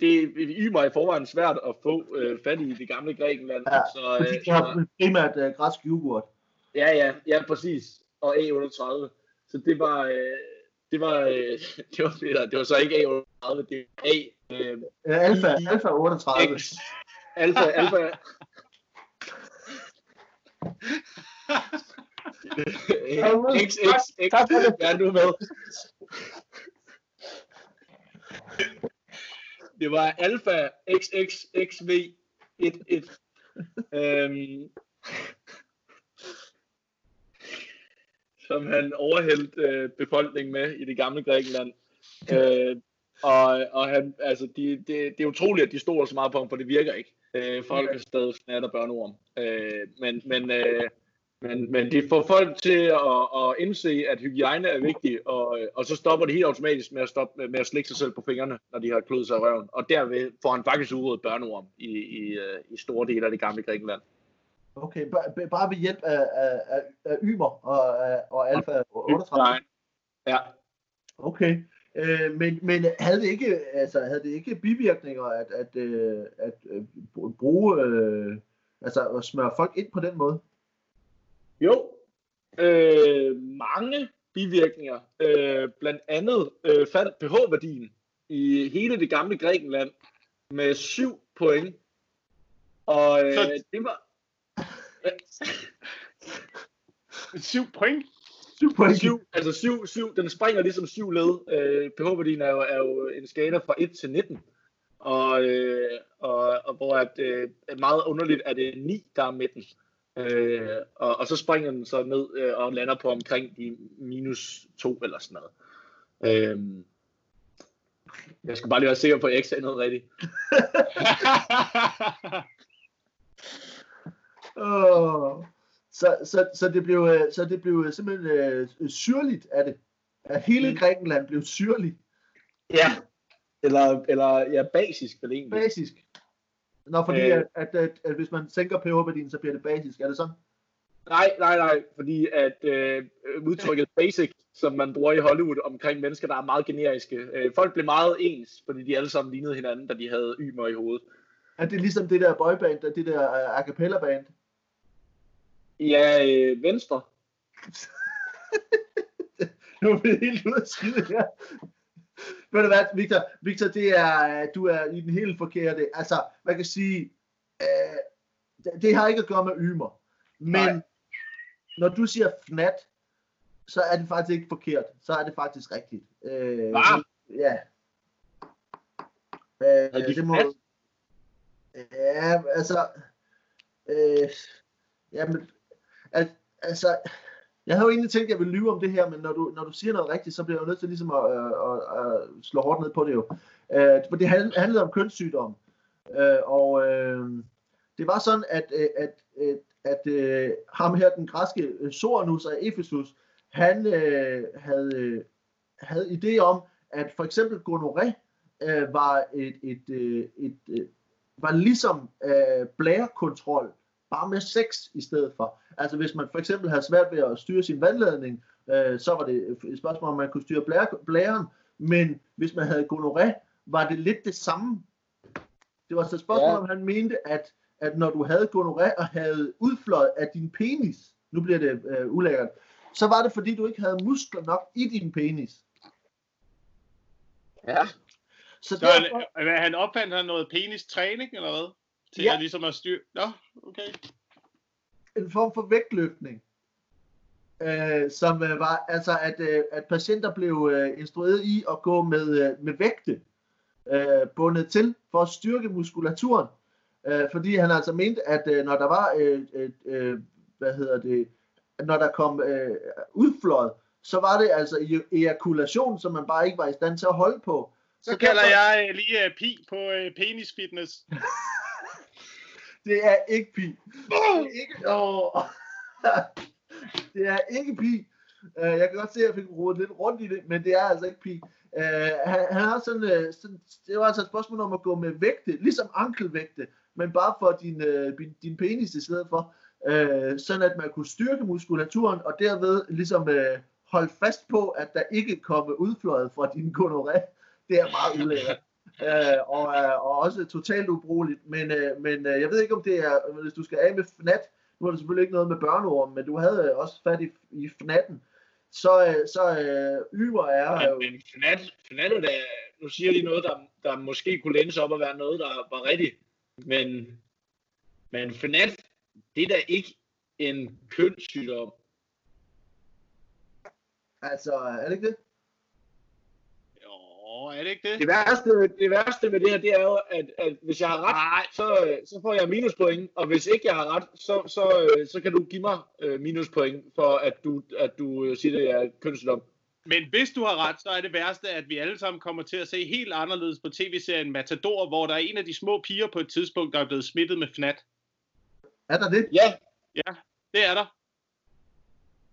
det ymer i forvejen svært at få øh, fat i det gamle Grækenland. Ja, så, øh, de har primært øh, græsk yoghurt. Ja, ja, ja, præcis. Og A38. Så det var, øh, det var, øh, [laughs] det var, det, det var så ikke A38, det var A. Øh, ja, alfa, alfa 38. X, alfa, alfa. X, X, X, hvad nu med? Det var alfa XXXV 11. øhm, som han overhældte øh, befolkningen med i det gamle Grækenland. Øh, og, og han, altså, de, det, det er utroligt, at de stoler så meget på ham, for det virker ikke. Øh, folk er stadig snatter børneorm. Øh, men, men, øh, men, men det får folk til at, at indse, at hygiejne er vigtig, og, og så stopper de helt automatisk med at, stoppe, med at slikke sig selv på fingrene, når de har kløet sig i røven. Og derved får han faktisk udryddet børneorm i, i, øh, i store dele af det gamle Grækenland. Okay, bare, bare ved hjælp af, af, af, af Ymer og, og Alfa 38? Nej. Ja. Okay. Øh, men, men havde det ikke, altså, havde det ikke bivirkninger at, at, øh, at, at øh, bruge, øh, altså at smøre folk ind på den måde? Jo, øh, mange bivirkninger. Øh, blandt andet øh, faldt pH-værdien i hele det gamle Grækenland med 7 point. Og øh, det var... [laughs] 7 point? Syv point. Syv, altså syv, syv, den springer ligesom syv led. Øh, pH-værdien er jo, er jo en skala fra 1 til 19. Og, øh, og, og hvor at, øh, meget underligt er det 9, der er midten. Øh, og, og så springer den så ned øh, og lander på omkring de minus 2 eller sådan noget. Øh, jeg skal bare lige være sikker på, at jeg ikke sagde noget rigtigt. [laughs] Åh. Så, så, så, det blev, øh, så det blev simpelthen øh, syrligt af det. At hele Mm. Grækenland blev syrligt, Ja. Eller, eller ja, basisk vel egentlig. basisk. Nå, fordi Øh. at, at, at, at hvis man sænker pH-værdien, så bliver det basisk. Er det sådan? Nej, nej, nej, fordi at øh, udtrykket [laughs] basic, som man bruger i Hollywood omkring mennesker, der er meget generiske. Øh, folk blev meget ens, fordi de alle sammen lignede hinanden, da de havde ymer i hovedet. Er det ligesom det der boyband, det der uh, a cappella band? Ja, øh, venstre. [laughs] Nu er vi helt ude af skide her. Ved du hvad, Victor? Victor, det er, du er i den helt forkerte. Altså, man kan sige, øh, det, har ikke at gøre med ymer. Men Nej. når du siger fnat, så er det faktisk ikke forkert. Så er det faktisk rigtigt. Øh, Hva? Ja. Er Øh, de det må, fnat? ja, altså, øh, jamen, at, altså, jeg havde jo egentlig tænkt, at jeg ville lyve om det her, men når du, når du siger noget rigtigt, så bliver jeg jo nødt til ligesom at, at, at, at slå hårdt ned på det jo. Øh, for det handlede om kønssygdom. Øh, og øh, det var sådan, at, øh, at, øh, at, at, at ham her, den græske Soranus af Ephesus, han øh, havde, havde idé om, at for eksempel gonoré øh, var et, et, et, et var ligesom øh, blærekontrol, bare med sex i stedet for. Altså hvis man for eksempel havde svært ved at styre sin vandladning, øh, så var det et spørgsmål, om man kunne styre blære, blæren, men hvis man havde gonoré, var det lidt det samme. Det var så et spørgsmål, Ja. om han mente, at, at når du havde gonoré og havde udfløjet af din penis, nu bliver det øh, ulækkert, så var det fordi, du ikke havde muskler nok i din penis. Ja. Så, Så derfor, han, hvad, han opfandt han noget penistræning, eller hvad? Til Ja. at ligesom at styre... Nå, okay. en form for vægtløftning, øh, som øh, var altså, at, øh, at patienter blev øh, instrueret i at gå med, øh, med vægte øh, bundet til for at styrke muskulaturen. Øh, fordi han altså mente, at øh, når der var, øh, øh, øh, hvad hedder det, når der kom øh, udfløjet, så var det altså e- ejakulation, som man bare ikke var i stand til at holde på. Så, så kalder jeg øh, lige uh, pi på uh, penisfitness. [laughs] Det er ikke pi. Det er ikke, [laughs] det er ikke pi. Uh, jeg kan godt se, at jeg fik rodet lidt rundt i det, men det er altså ikke pi. Uh, han, han har sådan, uh, sådan, det var altså et spørgsmål om at gå med vægte, ligesom ankelvægte, men bare for din, uh, din, din penis i stedet for, uh, sådan at man kunne styrke muskulaturen, og derved ligesom uh, holde fast på, at der ikke kom udfløjet fra din gonoré. Det er meget ulækkert. Øh, og, øh, og også totalt ubrugeligt. Men, øh, men øh, jeg ved ikke, om det er, hvis du skal af med fnat, nu er det selvfølgelig ikke noget med børneord, men du havde øh, også fat i, i fnatten, så, øh, så øh, yver er jo... Men, men Fnat, Fnat er nu siger de noget, der, der måske kunne lænde sig op og være noget, der var rigtigt. Men, men Fnat, det er da ikke en kønssygdom. Altså, er det ikke det? Jo, er det ikke det? Det værste, det værste med det her, det er jo, at, at hvis jeg har ret, Nej, så, øh, så får jeg minuspoint, og hvis ikke jeg har ret, så, så, øh, så kan du give mig øh, minuspoint for, at du, at du siger, det er kønssygdom. men hvis du har ret, så er det værste, at vi alle sammen kommer til at se helt anderledes på tv-serien Matador, hvor der er en af de små piger på et tidspunkt, der er blevet smittet med fnat. Er der det? Ja, Det er der.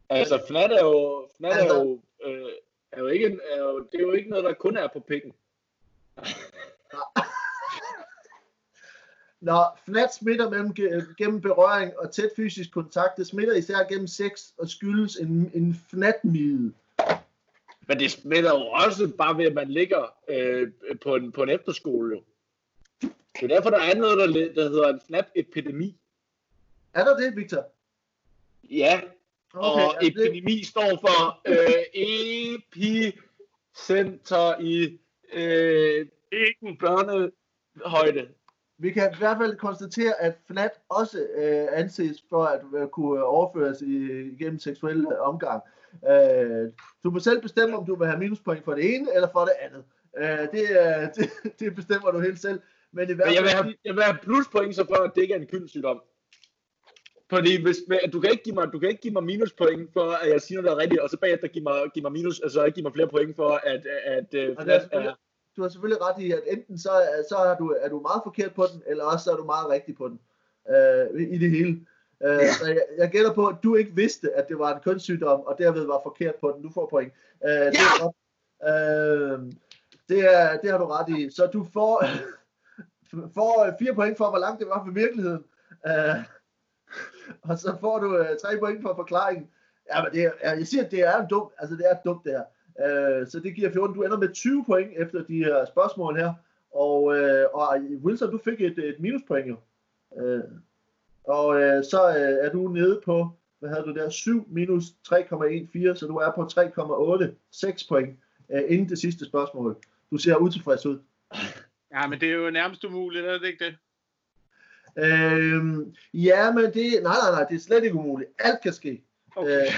altså Fnat er jo, Fnat er Altså- jo, øh, er jo ikke, en- er jo, det er jo ikke noget, der kun er på pikken. Når fnat smitter mellem, gennem berøring og tæt fysisk kontakt, det smitter især gennem sex og skyldes en, en fnatmide. Men det smitter jo også bare ved, at man ligger øh, på, en, på en efterskole. Jo. Det er derfor, der er noget, der, der hedder en fnat-epidemi. Er der det, Victor? Ja, okay, og epidemi det... står for øh, epicenter i øh, ikke børnehøjde. Vi kan i hvert fald konstatere, at FNAT også øh, anses for at øh, kunne overføres i, igennem seksuel omgang. Øh, du må selv bestemme, om du vil have minuspoint for det ene eller for det andet. Øh, det, øh, [laughs] det, det bestemmer du helt selv. Men, i hvert fald, Men jeg, vil have, jeg vil have pluspoint, så for at det ikke er en kønssygdom. Fordi hvis, du, kan ikke give mig, du kan ikke give mig minuspoint for, at jeg siger noget rigtigt, og så bagefter give mig, give mig minus, altså ikke give mig flere point for, at, at, at, at, at du har selvfølgelig ret i, at enten så, så er, du, er du meget forkert på den, eller også så er du meget rigtig på den. Øh, I det hele. Øh, ja. Så jeg, jeg gætter på, at du ikke vidste, at det var en kønssygdom, og derved var forkert på den. Du får point. Øh, ja! det, er. Øh, det, er, det har du ret i. Så du får, [laughs] får fire point for, hvor langt det var fra virkeligheden. Øh, [laughs] og så får du øh, tre point for forklaringen. Ja, men det er, jeg siger, at det er dumt. Altså, det er dumt, det her. Øh, så det giver 14. Du ender med 20 point efter de her spørgsmål her. Og, øh, og øh, Wilson, du fik et, et minuspoint jo. Øh, og øh, så øh, er du nede på, hvad havde du der, 7 minus 3,14, så du er på 3,86 point øh, inden det sidste spørgsmål. Du ser utilfreds ud. Ja, men det er jo nærmest umuligt, er det ikke det? Øhm, ja, men det, nej, nej, nej, det er slet ikke umuligt. Alt kan ske. Okay. Øh,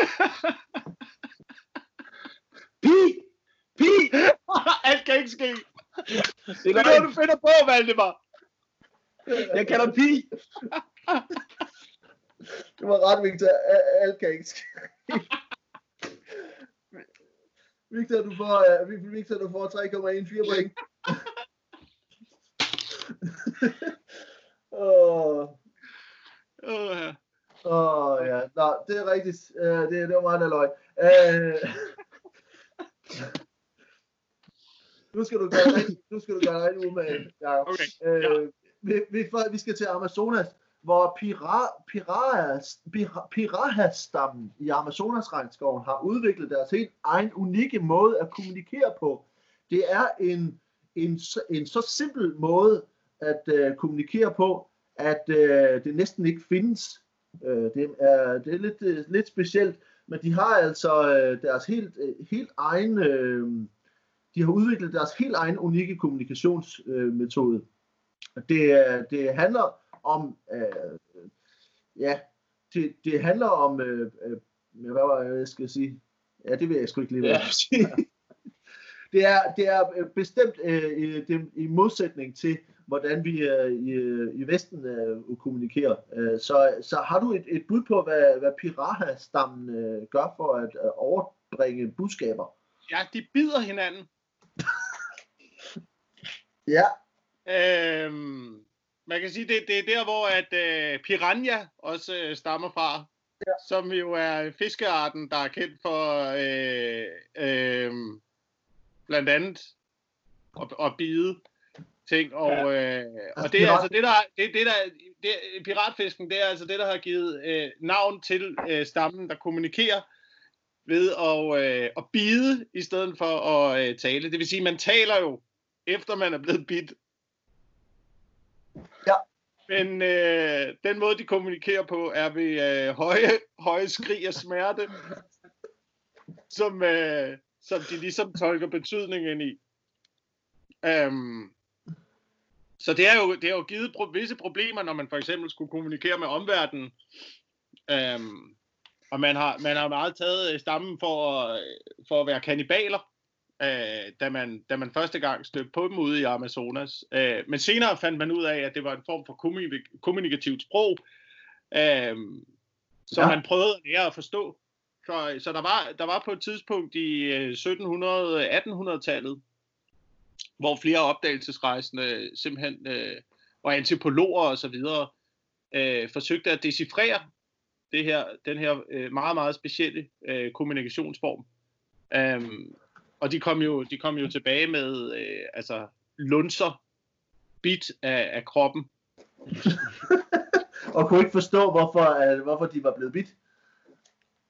[laughs] Pi! Pi! [laughs] Alt kan ikke ske. Det er noget, du finder på, Valdemar. Jeg kalder Pi. Du var ret, Victor. Alt kan ikke ske. Victor, du får, uh, Victor, du får 3,14 point. [laughs] Åh. oh. Ja. Åh, ja. Nå, det er rigtigt. Uh, det, det var meget løg. Uh, nu skal du gøre rigtig, nu skal du gøre rigtig umage. Ja. Okay. Øh, ja. vi, vi, vi skal til Amazonas, hvor Piraha-stammen i Amazonas-regnskoven har udviklet deres helt egen unikke måde at kommunikere på. Det er en, en, en så simpel måde at uh, kommunikere på, at uh, det næsten ikke findes. Uh, det er, det er lidt, uh, lidt specielt, men de har altså uh, deres helt, uh, helt egen uh, de har udviklet deres helt egen unikke kommunikationsmetode. Øh, det, det handler om, øh, ja, det, det handler om, øh, øh, hvad var jeg skal sige? Ja, det vil jeg sgu ikke lige ja. sige. [laughs] det er, det er øh, bestemt øh, det, i modsætning til, hvordan vi øh, i, i Vesten øh, kommunikerer. Øh, så, så har du et, et bud på, hvad, hvad Piraha-stammen øh, gør for at øh, overbringe budskaber? Ja, de bider hinanden. [laughs] Ja. Øhm, man kan sige, det, det er der, hvor at øh, piranha også øh, stammer fra. Ja. Som jo er fiskearten, der er kendt for øh, øh, blandt andet at, at bide ting. Og, ja. øh, og det er altså det, der, det, det der det, piratfisken, det er altså det, der har givet øh, navn til øh, stammen, der kommunikerer ved at, øh, at bide i stedet for at øh, tale. Det vil sige, man taler jo efter man er blevet bidt. Ja. Men øh, den måde, de kommunikerer på, er ved øh, høje, høje skrig af smerte, som, øh, som de ligesom tolker betydningen i. Um, så det er jo, det er jo givet pro- visse problemer, når man for eksempel skulle kommunikere med omverdenen. Um, og man har, man har meget taget stammen for, for at være kannibaler øh, da, man, da man første gang stødte på dem ude i Amazonas. Øh, men senere fandt man ud af, at det var en form for kommunik- kommunikativt sprog, øh, som ja. man prøvede at lære at forstå. Så, så der, var, der var på et tidspunkt i 1700-1800-tallet, hvor flere opdagelsesrejsende simpelthen, øh, og antropologer og så videre, øh, forsøgte at decifrere det her, den her øh, meget, meget specielle øh, kommunikationsform. Um, og de kom jo, de kom jo tilbage med øh, altså lunser, bit af, af kroppen, [laughs] og kunne ikke forstå, hvorfor, uh, hvorfor de var blevet bidt.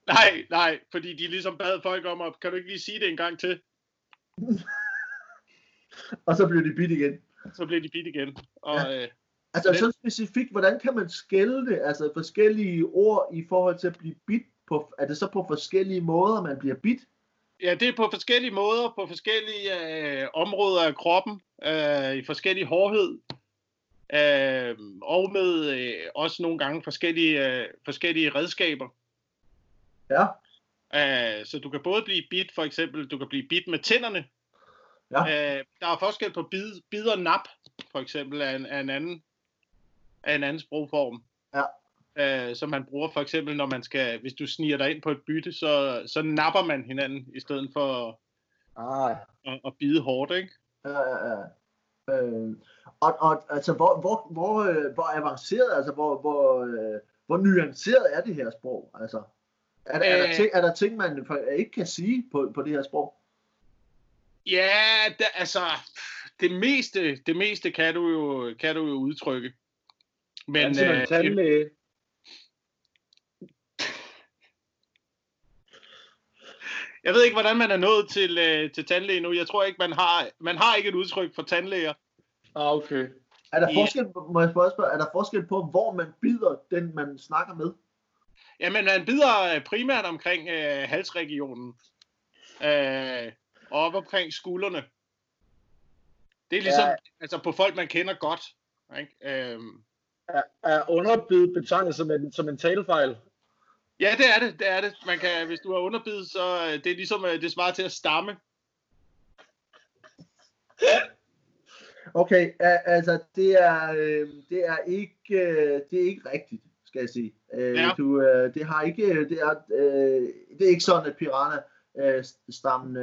Nej, nej, fordi de ligesom bad folk om, at kan du ikke lige sige det en gang til? [laughs] og så blev de bidt igen. Så blev de bidt igen. Og, ja. øh, altså så specifikt, hvordan kan man skælde det? Altså forskellige ord i forhold til at blive bidt på, er det så på forskellige måder, man bliver bidt? Ja, det er på forskellige måder, på forskellige øh, områder af kroppen, øh, i forskellig hårdhed, øh, og med øh, også nogle gange forskellige, øh, forskellige redskaber. Ja. Øh, så du kan både blive bidt, for eksempel, du kan blive bidt med tænderne. Ja. Øh, der er forskel på bid, bid og nap, for eksempel, af en, af en anden af en anden sprogform. Ja øh, som man bruger for eksempel, når man skal, hvis du sniger dig ind på et bytte, så, så napper man hinanden, i stedet for ah. at, at bide hårdt, ikke? Ja, ja, ja. Øh, og, og altså, hvor, hvor, hvor, øh, hvor avanceret, altså, hvor, hvor, øh, hvor nuanceret er det her sprog? Altså, er, er, der, ting, er der ting, man ikke kan sige på, på det her sprog? Ja, det, altså, det meste, det meste kan du jo, kan du jo udtrykke. Men, ja, øh, tandlæge. Jeg ved ikke, hvordan man er nået til, øh, til tandlæge nu. Jeg tror ikke, man har, man har ikke et udtryk for tandlæger. Ah, okay. Er der, forskel, må jeg spørge, er der forskel på, hvor man bider den, man snakker med? Jamen, man bider øh, primært omkring øh, halsregionen. Øh, op omkring skuldrene. Det er ligesom ja. altså på folk, man kender godt. Ikke? Øh, er, er underbid betegnet som en, som en talefejl? Ja, det er det. Det er det. Man kan, hvis du har underbid, så øh, det er ligesom, øh, det svarer til at stamme. Okay, altså det er, øh, det er ikke, det er ikke rigtigt, skal jeg sige. Ja. Du, det har ikke, det er, det er ikke sådan, at piranha stammen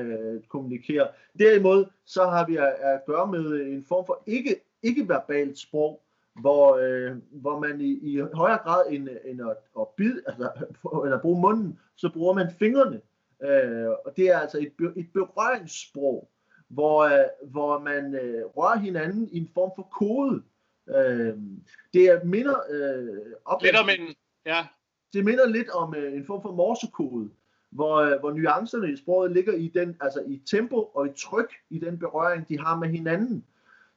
kommunikerer. Derimod så har vi at, at gøre med en form for ikke, ikke verbalt sprog, hvor, øh, hvor man i, i højere grad end, end at, at bide, altså, [laughs] eller bruge munden, så bruger man fingrene. Øh, og det er altså et, et berøringssprog, hvor, øh, hvor man øh, rører hinanden i en form for kode. Øh, det er minder, øh, op, lidt om en, ja. Det minder lidt om øh, en form for morsekode, hvor, øh, hvor nuancerne i sproget ligger i den, altså i tempo og i tryk i den berøring, de har med hinanden.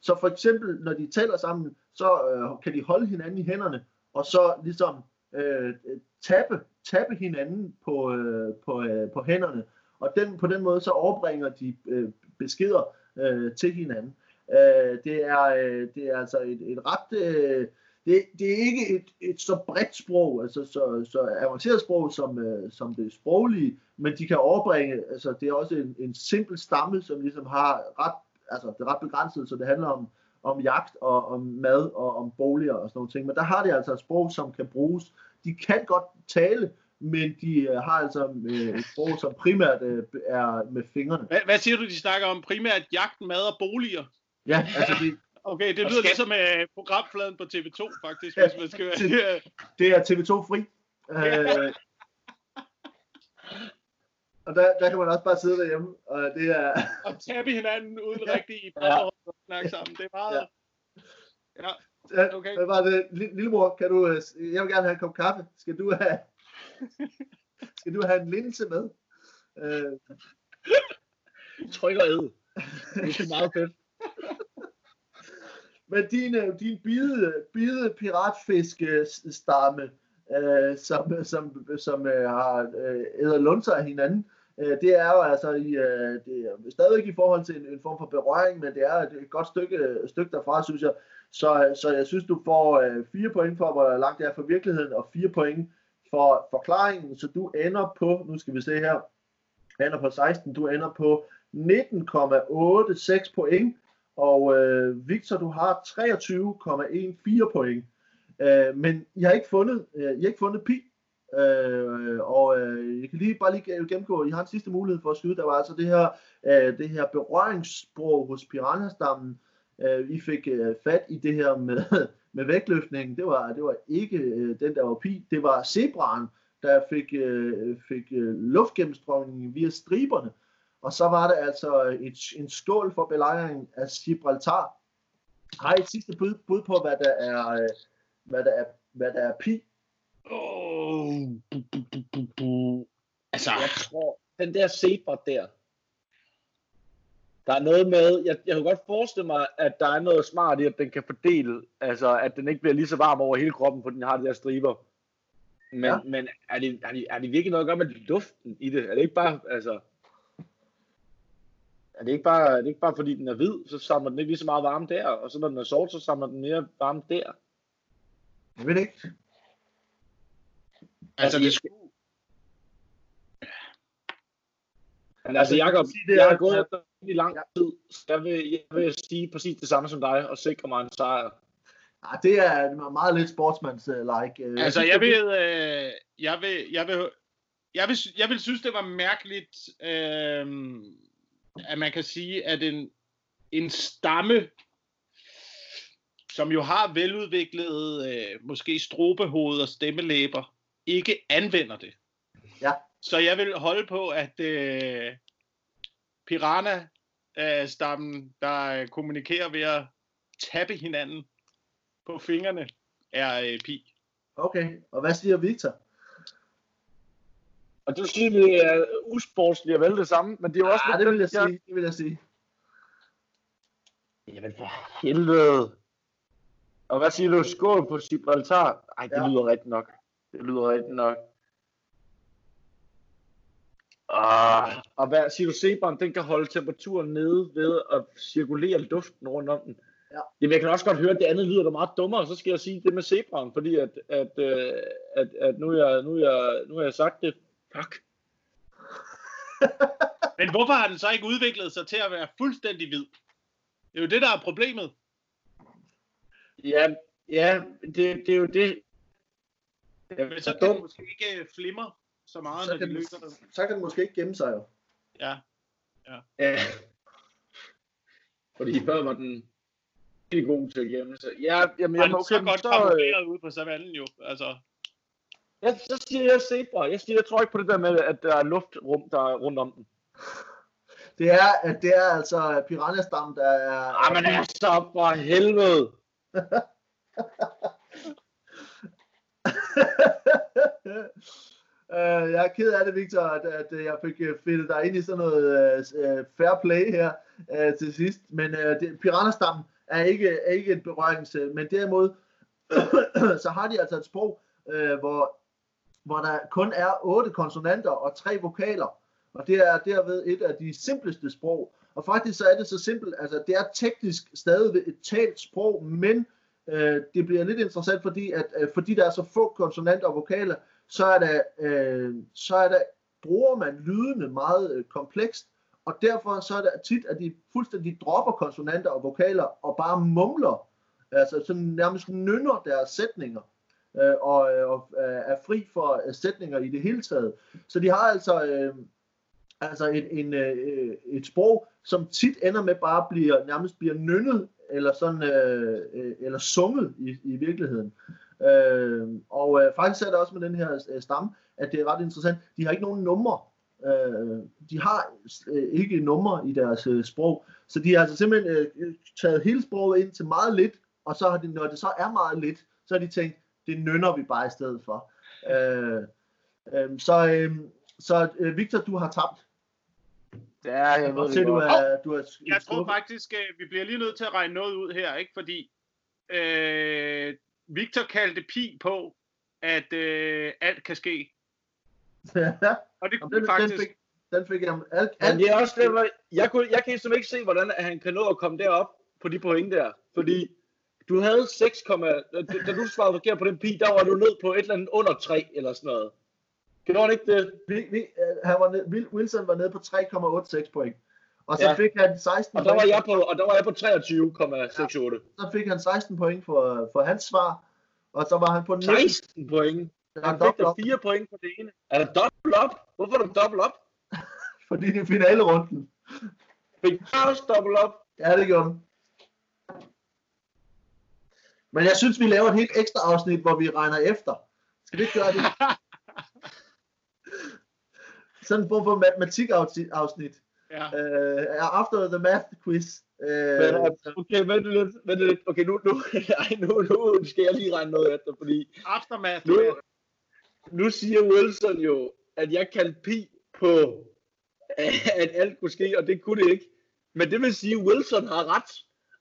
Så for eksempel, når de taler sammen, så øh, kan de holde hinanden i hænderne, og så ligesom øh, tappe, tappe hinanden på, øh, på, øh, på hænderne. Og den, på den måde så overbringer de øh, beskeder øh, til hinanden. Øh, det, er, øh, det er altså et, et ret... Øh, det, det er ikke et, et så bredt sprog, altså så, så avanceret sprog som, øh, som det sproglige, men de kan overbringe, altså det er også en, en simpel stamme, som ligesom har ret, altså det er ret begrænset, så det handler om, om jagt og om mad og om boliger og sådan nogle ting. Men der har de altså et sprog, som kan bruges. De kan godt tale, men de øh, har altså øh, et sprog, som primært øh, er med fingrene. Hvad, hvad siger du, de snakker om? Primært jagt, mad og boliger? Ja, altså de... Okay, det lyder ligesom uh, programfladen på TV2, faktisk, ja, hvis man skal... [laughs] det er TV2 fri. Uh, og der, der kan man også bare sidde derhjemme, og det er... og tabe hinanden uden rigtig i ja snakke sammen. Det er meget... Ja. Ja, okay. Det var det. Lillemor, kan du, øh, jeg vil gerne have en kop kaffe. Skal du have, [laughs] skal du have en linse med? Øh. Tryk og æd. Det er meget fedt. Men din, øh, din bide, bide piratfiskestamme, øh, som, som, som øh, har øh, æder lunser af hinanden, øh, det er jo altså i, øh, det er stadigvæk i forhold til en, en form for berøring, men det er et, et godt stykke, stykke derfra, synes jeg. Så, så jeg synes, du får øh, fire point for, hvor langt det er fra virkeligheden, og fire point for forklaringen, så du ender på, nu skal vi se her, ender på 16, du ender på 19,86 point, og øh, Victor, du har 23,14 point. Øh, men jeg har ikke fundet, øh, jeg har ikke fundet pi, Øh, og øh, jeg kan lige bare lige gennemgå, I har en sidste mulighed for at skyde, der var altså det her, øh, det her berøringssprog hos piranhastammen. Øh, I fik øh, fat i det her med, [laughs] med vægtløftningen, det var, det var ikke øh, den der var pi, det var zebraen, der fik, øh, fik øh, luftgennemstrømningen via striberne. Og så var det altså et, en skål for belejringen af Gibraltar. Har I et sidste bud, bud på, hvad der er, øh, hvad der er, hvad der er pi? Oh, bu, bu, bu, bu, bu. Altså, Jeg tror, den der zebra der, der er noget med, jeg, jeg kan godt forestille mig, at der er noget smart i, at den kan fordele, altså at den ikke bliver lige så varm over hele kroppen, fordi den har de der striber. Men, ja. men er, det, er, det, er det virkelig noget at gøre med luften i det? Er det ikke bare, altså... Er det ikke bare, er det ikke bare fordi den er hvid, så samler den ikke lige så meget varme der, og så når den er sort, så samler den mere varme der? Jeg ved det ikke. altså det skulle... Men altså, jeg Jacob, det jeg har gået efter rigtig lang tid, så jeg vil, jeg vil sige præcis det samme som dig, og sikre mig en sejr. Ah, det er meget lidt sportsmands-like. Øh, Altså, jeg vil, øh, jeg vil, jeg vil, jeg vil, jeg vil synes, det var mærkeligt, øh, at man kan sige, at en, en stamme, som jo har veludviklet, øh, måske strobehoved og stemmelæber, ikke anvender det. Ja. Så jeg vil holde på, at øh, piranha-stammen, der øh, kommunikerer ved at tappe hinanden på fingrene, er øh, pi. Okay, og hvad siger Victor? Og du siger, det er usportsligt at vælge det samme, men det er jo også... Ah, lidt det vil jeg sige. Det vil jeg sige. Jamen for helvede. Og hvad siger du? Skål på Gibraltar? Ej, det Ja. ja. lyder rigtigt nok. Det lyder rigtigt nok. Ah, og hvad siger du, zebraen, den kan holde temperaturen nede ved at cirkulere luften rundt om den. Ja. Jamen, jeg kan også godt høre, at det andet lyder da meget dummere, så skal jeg sige det med zebraen, fordi at, at, øh, at, at nu, er jeg, nu, jeg, nu har jeg sagt det. Fuck. Men hvorfor har den så ikke udviklet sig til at være fuldstændig hvid? Det er jo det, der er problemet. Ja, ja det, det er jo det. Jeg Men så er kan den måske ikke flimre så meget, Så når kan, de den, løber der. så kan den måske ikke gemme sig jo. Ja. Ja. Fordi før var den helt god til at gemme sig. Ja, jamen, jamen, okay, så godt så, øh, ude på savannen jo. Altså, jeg, så siger jeg zebra. Jeg, siger, jeg tror ikke på det der med, at der er luftrum, der er rundt om den. Det er, at det er altså piranha-stammen, der er... Ah, men altså, for helvede. [laughs] Øh, jeg er ked af det, Victor, at, at jeg fik øh, fedtet dig ind i sådan noget uh, fair play her uh, til sidst. Men uh, det, piranha-stammen er ikke, er ikke et berørings... øh, men derimod, [clears throat] så har de altså et sprog, uh, hvor, hvor der kun er otte konsonanter og tre vokaler. Og det er derved et af de simpleste sprog. Og faktisk så er det så simpelt, altså det er teknisk stadig et talt sprog, men øh, det bliver lidt interessant, fordi, at, øh, fordi der er så få konsonanter og vokaler, så er der, øh, så er der bruger man lydene meget øh, komplekst, og derfor så er det tit, at de fuldstændig dropper konsonanter og vokaler, og bare mumler, altså sådan nærmest nynner deres sætninger, øh, og, øh, og øh, er fri for øh, sætninger i det hele taget. Så de har altså, øh, altså et, en, øh, øh et sprog, som tit ender med bare bliver, nærmest bliver nynnet, eller sådan, øh, øh, eller sunget i, i virkeligheden. Øh, og øh, faktisk er det også med den her øh, stamme, at det er ret interessant. De har ikke nogen numre. Øh, de har øh, ikke numre i deres øh, sprog. Så de har altså simpelthen øh, taget hele sproget ind til meget lidt, og så har de, når det så er meget lidt, så har de tænkt, det nynner vi bare i stedet for. Øh, øh, så øh, så øh, Victor, du har tabt. Ja, jeg Jeg ved det du er, du er jeg tror faktisk, øh, vi bliver lige nødt til at regne noget ud her, ikke? Fordi øh, Victor kaldte pi på, at øh, alt kan ske. Og det kunne den, den, faktisk... fik, den fik jeg alt, Men alt, det er også det, jeg, kunne, jeg kan simpelthen ikke se, hvordan at han kan nå at komme derop på de point der. Fordi du havde 6, da da du svarede forkert på den pi, der var du ned på et eller andet under 3 eller sådan noget. Gjorde han ikke det? vi, vi, øh, han var ned, Wil- Wilson var nede på 3,86 point. Og så Ja. fik han 16 Og der var point, jeg på, og der var jeg på 23,68. så fik han 16 point for, for hans svar. Og så var han på 19. 16 point. Han er fik op, 4 point på det ene. Er der dobbelt op? Hvorfor er der dobbelt op? [laughs] fordi det er finalerunden. Fik jeg også dobbelt op? Ja, det gjorde den. Men jeg synes, vi laver et helt ekstra afsnit, hvor vi regner efter. Skal vi ikke gøre det? [laughs] Sådan en form for matematikafsnit. Ja. Uh, after the math quiz. Uh, Men, okay, vent lidt, vent lidt. Okay, nu, nu, ej, nu, nu skal jeg lige regne noget efter, fordi Aftermath. nu, nu siger Wilson jo, at jeg kaldte pi på, at alt kunne ske, og det kunne det ikke. Men det vil sige, at Wilson har ret,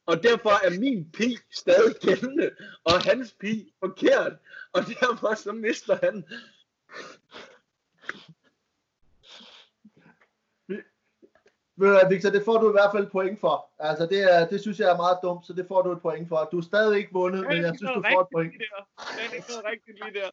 og derfor er min pi stadig gældende, og hans pi forkert, og derfor så mister han. Victor, det får du i hvert fald point for. Altså, det, er, det synes jeg er meget dumt, så det får du et point for. Du er stadig ikke vundet, men jeg synes, du får et point. Det er ikke noget rigtigt lige der.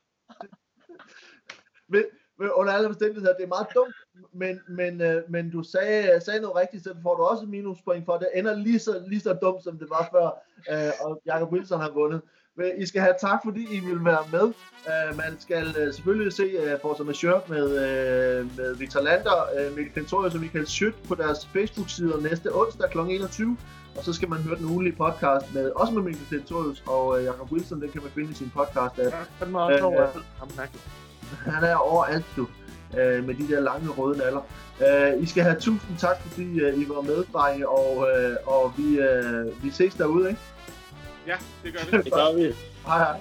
Men under alle omstændigheder, det er meget dumt, men, men, øh, men du sagde, sagde noget rigtigt, så får du også minuspoint for. Det ender lige så, lige så dumt, som det var før, øh, og Jacob Wilson har vundet. Men I skal have tak, fordi I vil være med. Uh, man skal uh, selvfølgelig se uh, Forza Majeure med, uh, med Victor Lander, uh, Mikkel Kentorius og Michael Schødt på deres Facebook-sider næste onsdag kl. 21. Og så skal man høre den ugenlige podcast med, også med Mikkel Kentorius og uh, Jacob Wilson. Den kan man finde i sin podcast. Ja, den var også over. Han er overalt, du. Uh, med de der lange røde naller. Uh, I skal have tusind tak, fordi uh, I var med, drenge, og, uh, og vi, uh, vi ses derude, ikke? Ja, det gør vi. [laughs] Det gør vi. Hej hej.